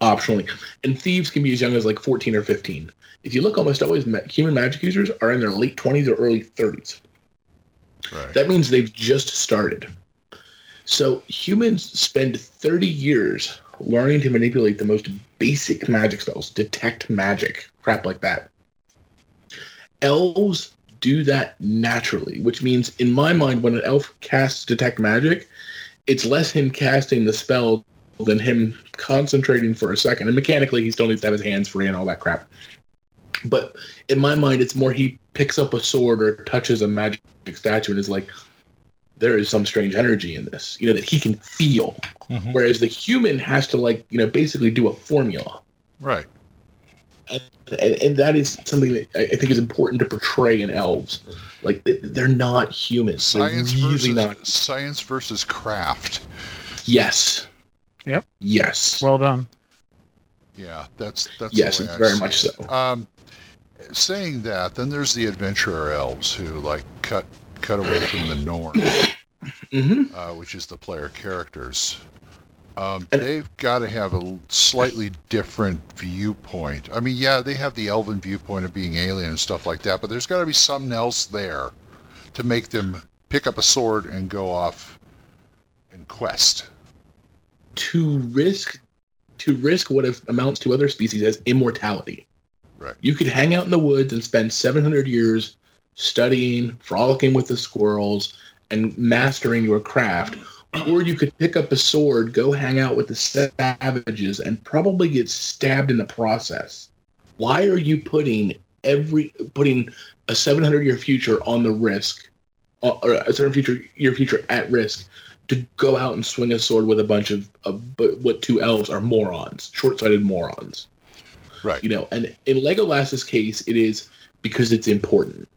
Optionally. And thieves can be as young as like 14 or 15. If you look, almost always human magic users are in their late 20s or early 30s. Right. That means they've just started. So humans spend 30 years learning to manipulate the most basic magic spells, detect magic, crap like that. Elves do that naturally, which means, in my mind, when an elf casts detect magic, it's less him casting the spell than him concentrating for a second. And mechanically, he still needs to have his hands free and all that crap. But in my mind, it's more he picks up a sword or touches a magic statue and is like, there is some strange energy in this, you know, that he can feel. Mhm. Whereas the human has to, like, you know, basically do a formula. Right. And, and that is something that I I think is important to portray in elves. Like, they- they're not humans. Science they're really versus not. science versus craft. Yes. Yep. Yes. Well done. Yeah, that's that's Yes, the way it's I very see much it. so. Um, saying that, then there's the adventurer elves who like cut cut away from the norm, hmm uh, which is the player characters. Um, they've got to have a slightly different viewpoint. I mean, yeah, they have the elven viewpoint of being alien and stuff like that, but there's got to be something else there to make them pick up a sword and go off in quest. To risk to risk what amounts to other species as immortality. Right. You could hang out in the woods and spend 700 years studying, frolicking with the squirrels, and mastering your craft. Or you could pick up a sword, go hang out with the savages, and probably get stabbed in the process. Why are you putting every putting a 700 year future on the risk uh, or a certain future your future at risk to go out and swing a sword with a bunch of, of what two elves are morons, short-sighted morons. Right. You know, and in Legolas's case, it is because it's important.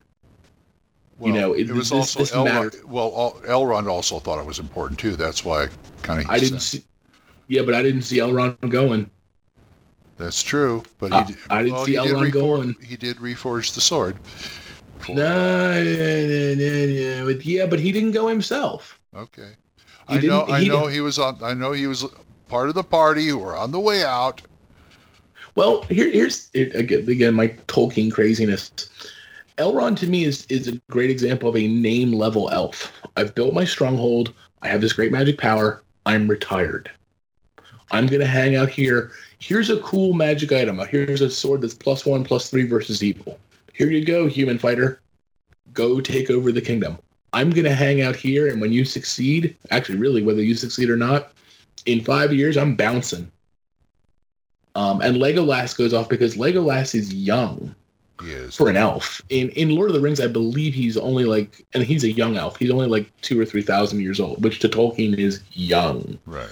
Well, know, it- it, was this- also this Elrond. Well, Elrond also thought it was important too. That's why I kind of. I didn't see. Yeah, but I didn't see Elrond going. That's true, but Uh, he. Did, I didn't well, see did Elrond refor- going. He did reforge the sword. For- No, no, no, no, but yeah, but he didn't go himself. Okay. I know. I he know didn't- he was on. I know he was part of the party who were on the way out. Well, here, here's it, again, again my Tolkien craziness. Elrond to me is is a great example of a name level elf. I've built my stronghold. I have this great magic power. I'm retired. I'm gonna hang out here. Here's a cool magic item. Here's a sword that's plus one, plus three versus evil. Here you go, human fighter. Go take over the kingdom. I'm gonna hang out here, and when you succeed, actually, really, whether you succeed or not, in five years, I'm bouncing. Um, and Legolas goes off because Legolas is young for an elf. In in Lord of the Rings, I believe he's only like, and he's a young elf. He's only like two or three thousand years old, which to Tolkien is young. Right.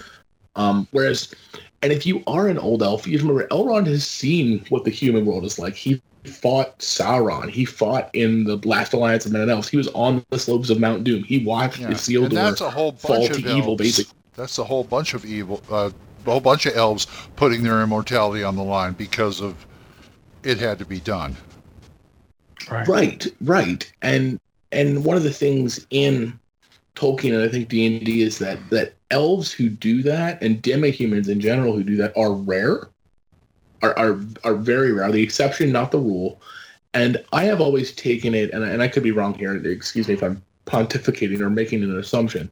Um, whereas, and if you are an old elf, you remember Elrond has seen what the human world is like. He fought Sauron. He fought in the last alliance of men and elves. He was on the slopes of Mount Doom. He watched Yeah. Isildur And that's a whole fall bunch to of evil, basically. That's a whole bunch of evil. Uh, a whole bunch of elves putting their immortality on the line because of it had to be done. Right. Right, right. And and one of the things in Tolkien and I think D and D is that that elves who do that and demi-humans in general who do that are rare. Are are are very rare. The exception, not the rule. And I have always taken it, and I, and I could be wrong here. Excuse me if I'm pontificating or making an assumption.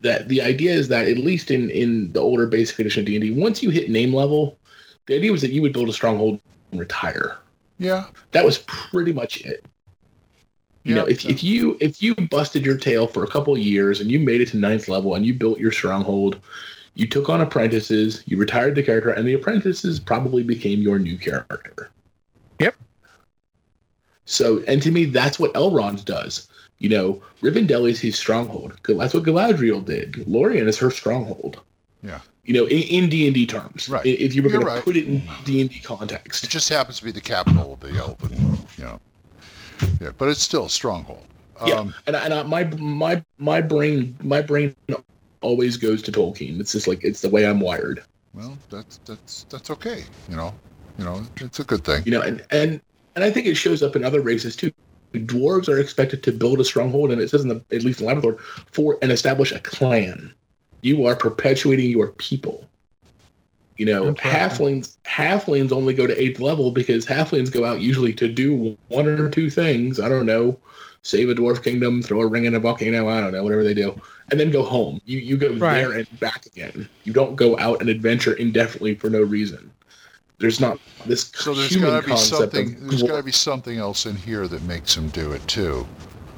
That the idea is that at least in in the older basic edition of D and D, once you hit name level, the idea was that you would build a stronghold and retire Yeah. that was pretty much it. You Yeah, know, if, if you if you busted your tail for a couple of years and you made it to ninth level and you built your stronghold, you took on apprentices, you retired the character, and the apprentices probably became your new character. Yep. So, and to me, that's what Elrond does. You know, Rivendell is his stronghold. That's what Galadriel did. Lorien is her stronghold. Yeah. You know, in D and D terms, Right. If you were going right. to put it in D and D context, It just happens to be the capital of the Elven, you know. Yeah, but it's still a stronghold. Yeah, Um, and, I- and I, my my my brain my brain always goes to Tolkien. It's just like it's the way I'm wired, well, that's that's that's okay. You know, you know, it's a good thing. you know. And and and I think it shows up in other races too. Dwarves are expected to build a stronghold, and it says in the at least in Labrador for and establish a clan. You are perpetuating your people. You know, Interesting. halflings halflings only go to eighth level because halflings go out usually to do one or two things. I don't know, save a dwarf kingdom, throw a ring in a volcano. I don't know, whatever they do, and then go home. You you go Right. there and back again. You don't go out and adventure indefinitely for no reason. There's not this So there's human got to be concept something. of There's dwarf. got to be something else in here that makes them do it too.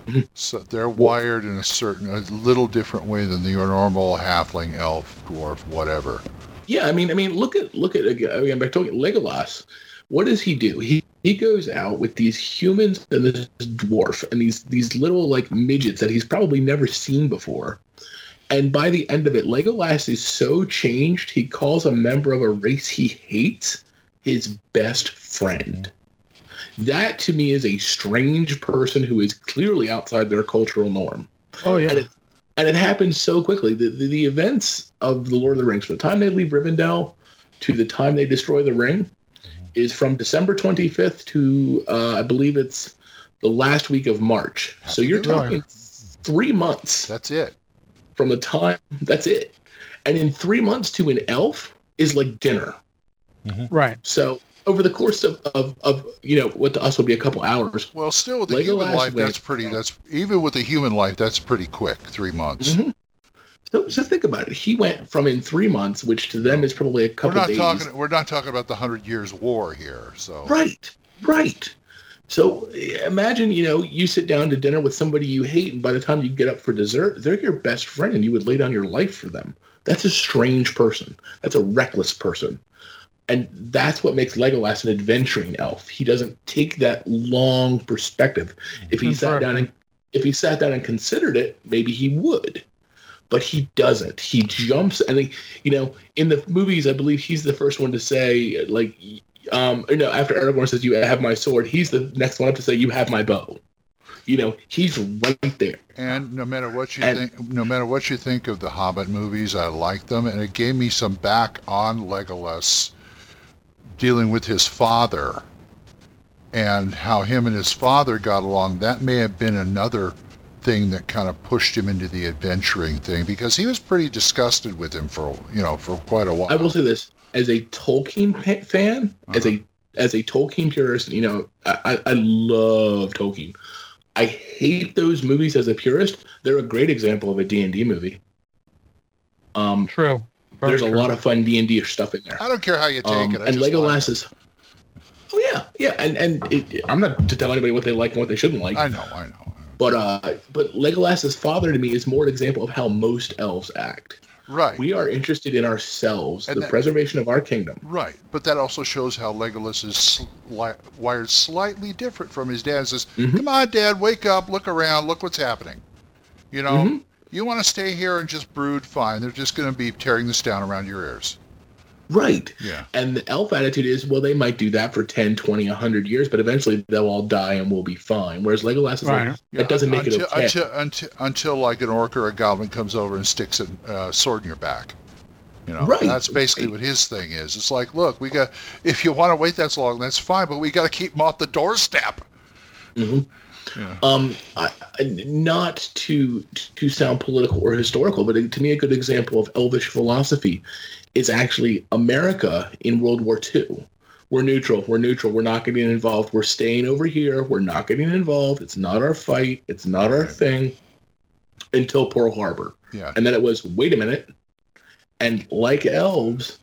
Mhm. So they're wired in a certain, a little different way than the normal halfling, elf, dwarf, whatever. Yeah, I mean, I mean, look at look at again. again, Back to Legolas. What does he do? He he goes out with these humans and this dwarf and these these little like midgets that he's probably never seen before. And by the end of it, Legolas is so changed. He calls a member of a race he hates his best friend. That to me is a strange person who is clearly outside their cultural norm Oh yeah. And it- and it happens so quickly. The, the the events of the Lord of the Rings, from the time they leave Rivendell to the time they destroy the ring, is from December 25th to uh, I believe it's the last week of March. So you're Really? talking three months That's it. from the time. That's it. And in three months to an elf is like dinner. Right. So over the course of, of, of you know what to us would be a couple hours. Well, still with the Legolas human life, went- that's pretty. That's even with the human life, that's pretty quick. Three months. Mhm. So, so think about it. He went from in three months, which to them is probably a couple. We're couple not days. talking. We're not talking about the Hundred Years' War here. So Right, right. So imagine, you know, you sit down to dinner with somebody you hate, and by the time you get up for dessert, they're your best friend, and you would lay down your life for them. That's a strange person. That's a reckless person. And that's what makes Legolas an adventuring elf. He doesn't take that long perspective. If he sat down and if he sat down and considered it, maybe he would. But he doesn't. He jumps and he, you know, in the movies, I believe he's the first one to say, like, um, or no, after Aragorn says, "You have my sword," he's the next one up to say, "You have my bow." You know, he's right there. And no matter what you And- think, no matter what you think of the Hobbit movies, I like them, and it gave me some back on Legolas dealing with his father and how him and his father got along. That may have been another thing that kind of pushed him into the adventuring thing because he was pretty disgusted with him for you know for quite a while. I will say this as a Tolkien pa- fan, as a as a Tolkien purist, you know, I, I I love Tolkien. I hate those movies as a purist. They're a great example of a D&D movie. Um, True. Very there's a lot of fun D&D stuff in there. I don't care how you take Um, it. I and just like Legolas it. is Oh yeah, yeah, and and it, I'm not to tell anybody what they like and what they shouldn't like. I know, I know. But uh, but Legolas's father to me is more an example of how most elves act. Right. We are interested in ourselves, And the that- preservation of our kingdom. Right, but that also shows how Legolas is sli- wired slightly different from his dad. Says, Mhm. "Come on, Dad, wake up, look around, look what's happening." You know, Mhm. you want to stay here and just brood, fine. They're just going to be tearing this down around your ears. Right. Yeah, And the elf attitude is, well, they might do that for 10, 20, 100 years, but eventually they'll all die and we'll be fine. Whereas Legolas is Right. like, that doesn't make until, it okay. until, until until like an orc or a goblin comes over and sticks a uh, sword in your back. You know, Right, that's basically right. what his thing is. It's like, look, we got if you want to wait that long, that's fine, but we got to keep them off the doorstep. Mhm. Yeah. Um, I, I- not to to sound political or historical, but to me, a good example of elvish philosophy is actually America in World War II. We're neutral. We're neutral. We're not getting involved. We're staying over here. We're not getting involved. It's not our fight. It's not our thing. Until Pearl Harbor. Yeah, And then it was, wait a minute. And like elves,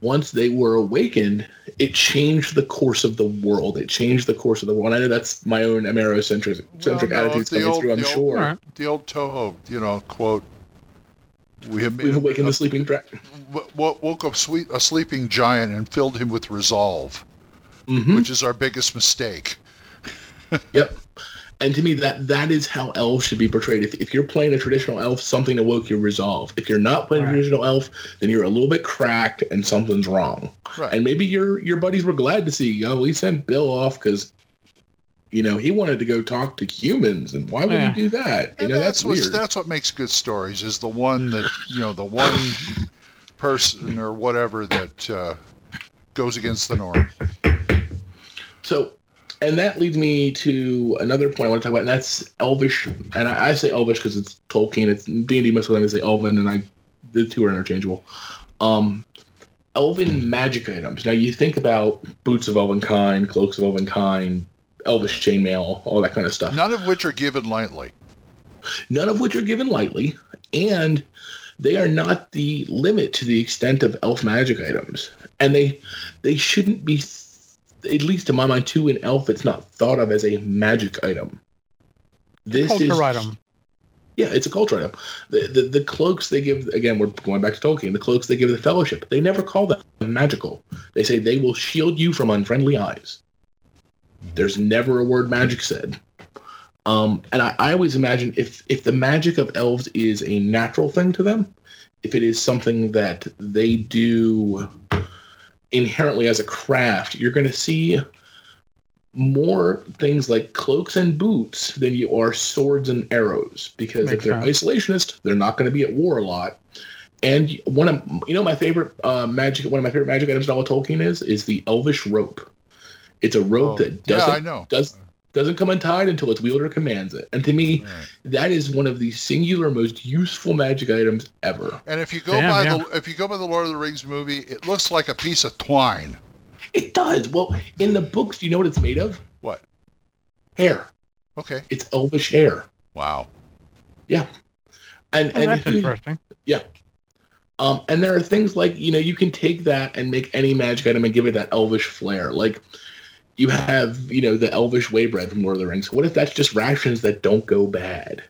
once they were awakened, it changed the course of the world. It changed the course of the world. And I know that's my own Amerocentric centric Well, no, attitudes the coming old- through, I'm the sure. Right. the old Toho, you know, quote. We have We've awakened the sleeping dragon. w- w- woke up sweet, a sleeping giant and filled him with resolve, hmm which is our biggest mistake. Yep. And to me, that that is how elves should be portrayed. If, if you're playing a traditional elf, something awoke your resolve. If you're not playing a traditional elf, then you're a little bit cracked and something's wrong. Right. And maybe your your buddies were glad to see, you. oh, we sent Bill off because, you know, he wanted to go talk to humans, and why would Yeah. he do that? You And know, that's that's, weird. that's what makes good stories is the one that you know the one person or whatever that uh, goes against the norm. So, and that leads me to another point I want to talk about, and that's Elvish. And I, I say Elvish because it's Tolkien. It's D and D. Most of the time they say Elven, and I the two are interchangeable. Um, Elven magic items. Now you think about boots of elven kind, cloaks of elven kind, Elvish chainmail, all that kind of stuff. None of which are given lightly. None of which are given lightly, and they are not the limit to the extent of elf magic items. And they they shouldn't be, at least in my mind, too. In elf, it's not thought of as a magic item. This Culture is item. yeah, it's a culture item. The, the the cloaks they give again, we're going back to Tolkien. The cloaks they give the Fellowship, they never call them magical. They say they will shield you from unfriendly eyes. There's never a word magic said. Um, and I, I always imagine if if the magic of elves is a natural thing to them, if it is something that they do inherently as a craft, you're going to see more things like cloaks and boots than you are swords and arrows because Makes if they're sense. isolationist they're not going to be at war a lot and one of you know my favorite uh, magic one of my favorite magic items in all of tolkien is is the elvish rope it's a rope Oh, that doesn't I know. does doesn't come untied until its wielder commands it and to me Right. that is one of the singular most useful magic items ever And if you go Damn, by yeah. the if you go by the Lord of the Rings movie, it looks like a piece of twine. it does well in the books do you know what it's made of What? hair Okay. it's elvish hair Wow. Yeah. And Oh, and that's you- interesting. Um, and there are things like you know you can take that and make any magic item and give it that elvish flair. Like you have you know the elvish way bread from Lord of the Rings. What if that's just rations that don't go bad?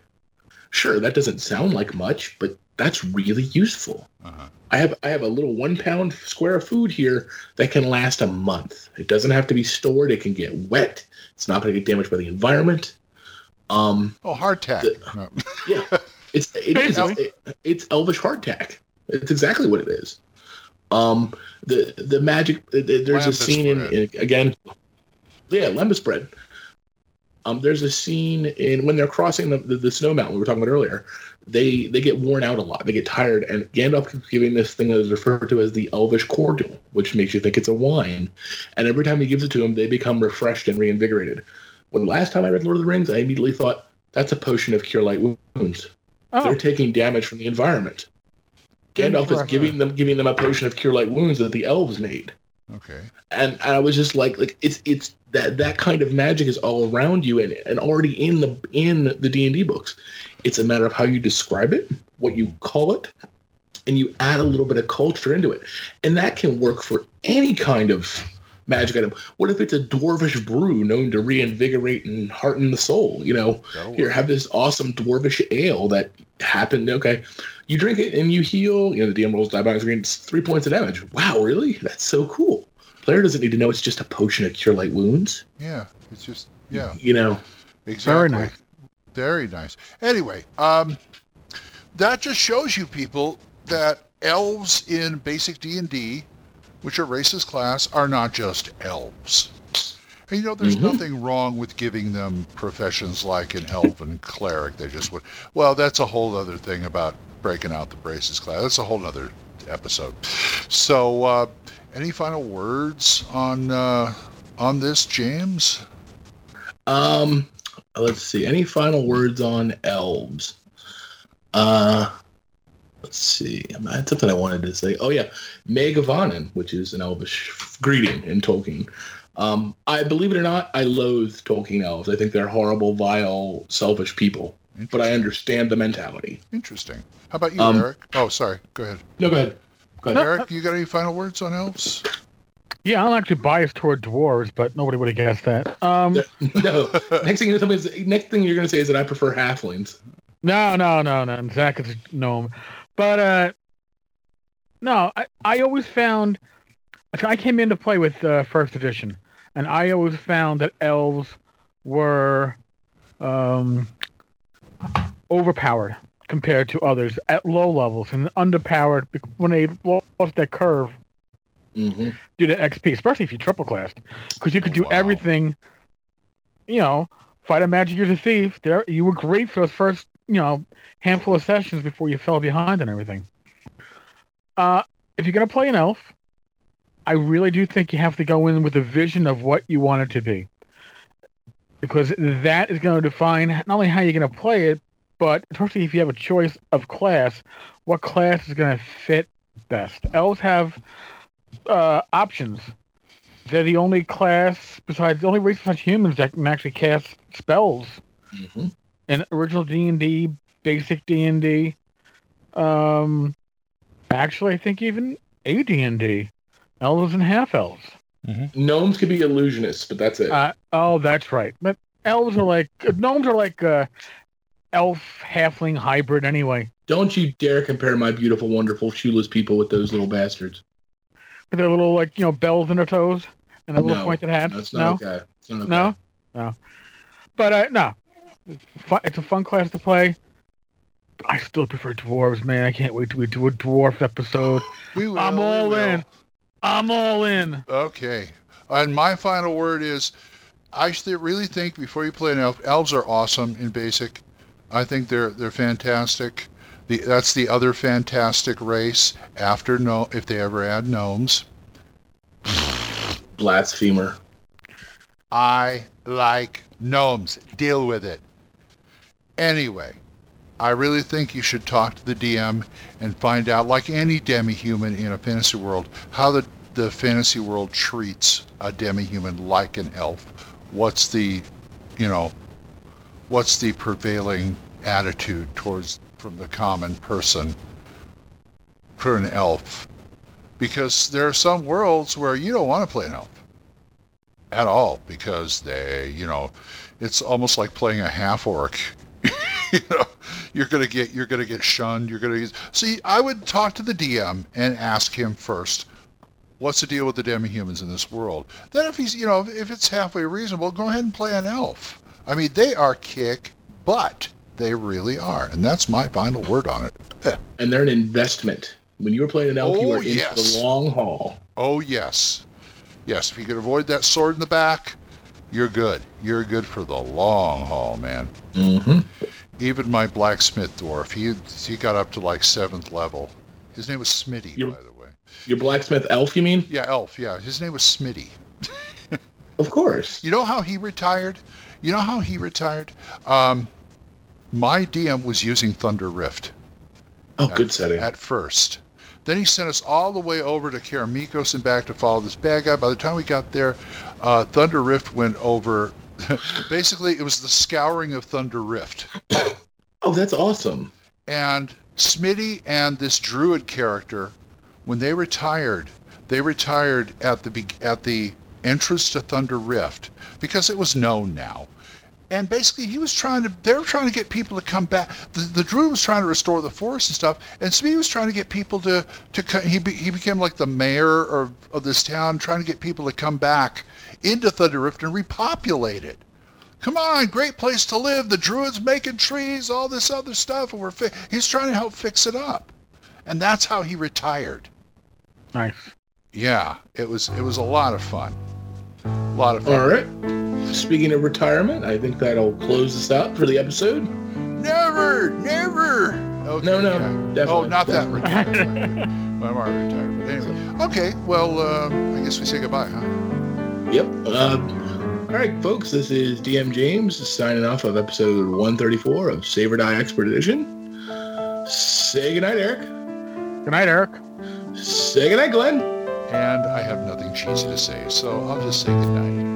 Sure, that doesn't sound like much, but that's really useful. Uh-huh. I have I have a little one pound square of food here that can last a month. It doesn't have to be stored. It can get wet. It's not going to get damaged by the environment. Um, Oh, hardtack. The- No. yeah, it's it is Basically. it- it's elvish hardtack. It's exactly what it is. Um, the the magic. There's a scene in, in again. Yeah, lembas bread. Um, there's a scene in when they're crossing the, the, the snow mountain we were talking about earlier. They they get worn out a lot. They get tired, and Gandalf keeps giving this thing that is referred to as the Elvish cordial, which makes you think it's a wine. And every time he gives it to them, they become refreshed and reinvigorated. When last time I read Lord of the Rings, I immediately thought that's a potion of cure light wounds. Oh, They're taking damage from the environment. Gandalf is giving them giving them a potion of cure light wounds that the elves made. Okay. And, and I was just like like it's it's that that kind of magic is all around you and, and already in the in the D and D books. It's a matter of how you describe it, what you call it, and you add a little bit of culture into it. And that can work for any kind of magic item. What if it's a dwarvish brew known to reinvigorate and hearten the soul? You know, here have this awesome dwarvish ale that happened okay you drink it and you heal you know the dm rolls die by screen it's three points of damage wow really that's so cool player doesn't need to know it's just a potion of cure light wounds Yeah. It's just yeah. you know Exactly. Very nice. Very nice. Anyway, um, that just shows you people that elves in basic D&D, which are race as class, are not just elves. And you know, there's Mhm. nothing wrong with giving them professions like an elf and cleric. They just would. Well, that's a whole other thing about breaking out the braces class. That's a whole other episode. So, uh, any final words on uh, on this, James? um let's see. Any final words on elves? Uh let's see. I had something i wanted to say. Oh yeah. Mae govannen which is an elvish greeting in tolkien. Um i believe it or not i loathe tolkien elves. I think they're horrible vile selfish people but i understand the mentality Interesting. How about you, Um, Erik? Oh, sorry. Go ahead. no go ahead go ahead Erik, you got any final words on elves? yeah, I'm actually biased toward dwarves, but nobody would have guessed that. Um, no next thing you're gonna is next thing you're gonna say is that i prefer halflings No, no, no, no. Zach is a gnome. But uh no, I, I always found I came in to play with uh, first edition, and I always found that elves were um overpowered compared to others at low levels and underpowered when they lost their curve hmm due to XP, especially if you triple classed, because you could do Wow. everything. You know, fight a magic user thief. There, you were great for those first, you know, handful of sessions before you fell behind and everything. Uh, if you're gonna play an elf, I really do think you have to go in with a vision of what you want it to be, because that is going to define not only how you're going to play it, but especially if you have a choice of class, what class is going to fit best. Elves have uh, options. They're the only class besides the only race besides humans that can actually cast spells hmm in original D and D, basic D and D. Um, actually, I think even AD and D, elves and half elves. Gnomes could be illusionists but that's it Uh, oh, that's right. But elves are like gnomes are like uh, elf halfling hybrid anyway. Don't you dare compare my beautiful, wonderful, shoeless people with those little bastards. With their little like you know bells in their toes and their little No, pointed hats. That's no, not okay. It's not okay. no, no. But uh, no, it's, a fun class to play. I still prefer dwarves, man. I can't wait to do a dwarf episode. We will. I'm we all will. in. I'm all in. Okay. And my final word is, I really think before you play an elf, elves are awesome in basic. I think they're they're fantastic. The, that's the other fantastic race after no if they ever add gnomes. Blasphemer. I like gnomes. Deal with it. Anyway, I really think you should talk to the DM and find out, like any demi-human in a fantasy world, how the, the fantasy world treats a demi-human like an elf. What's the, you know, what's the prevailing attitude towards from the common person for an elf? Because there are some worlds where you don't want to play an elf at all because they, you know, it's almost like playing a half orc. you know, you're gonna get you're gonna get shunned. You're gonna see. I would talk to the DM and ask him first. What's the deal with the demi-humans in this world? Then, if he's, you know, if it's halfway reasonable, go ahead and play an elf. I mean, they are kick butt. They really are, and that's my final word on it. And they're an investment. When you were playing an elf, you Oh, were in yes. the long haul. Oh yes, yes. If you could avoid that sword in the back, you're good. You're good for the long haul, man. Mm-hmm. Even my blacksmith dwarf, he he got up to like seventh level. His name was Smitty, You- by the way. Your blacksmith elf, you mean? Yeah, elf. Yeah, his name was Smitty. Of course. You know how he retired? You know how he retired? Um, my DM was using Thunder Rift Oh, good setting. at first. Then he sent us all the way over to Karameikos and back to follow this bad guy. By the time we got there, uh, Thunder Rift went over. Basically, it was the scouring of Thunder Rift. Oh, that's awesome. And Smitty and this druid character, when they retired, they retired at the at the entrance to Thunder Rift because it was known now. And basically, he was trying to. They were trying to get people to come back. The, the druid was trying to restore the forest and stuff, and Smitty was trying to get people to to. He be, he became like the mayor of of this town, trying to get people to come back into Thunder Rift and repopulate it. Come on, great place to live. The druids making trees, all this other stuff, and we're fi- he's trying to help fix it up, and that's how he retired. Nice. Yeah, it was it was a lot of fun, a lot of fun. All right. Speaking of retirement, I think that'll close us out for the episode. Never, never. Okay, No, no, yeah. definitely, Oh, not that definitely. retired. well, I'm already retired, but anyway. Okay, well, um, I guess we say goodbye, huh? Yep. Uh, all right, folks. This is DM James signing off of episode 134 of Save or Die Expert Edition. Say goodnight, Erik. Good night, Erik. Say goodnight, Glen. And I have nothing cheesy to say, so I'll just say goodnight.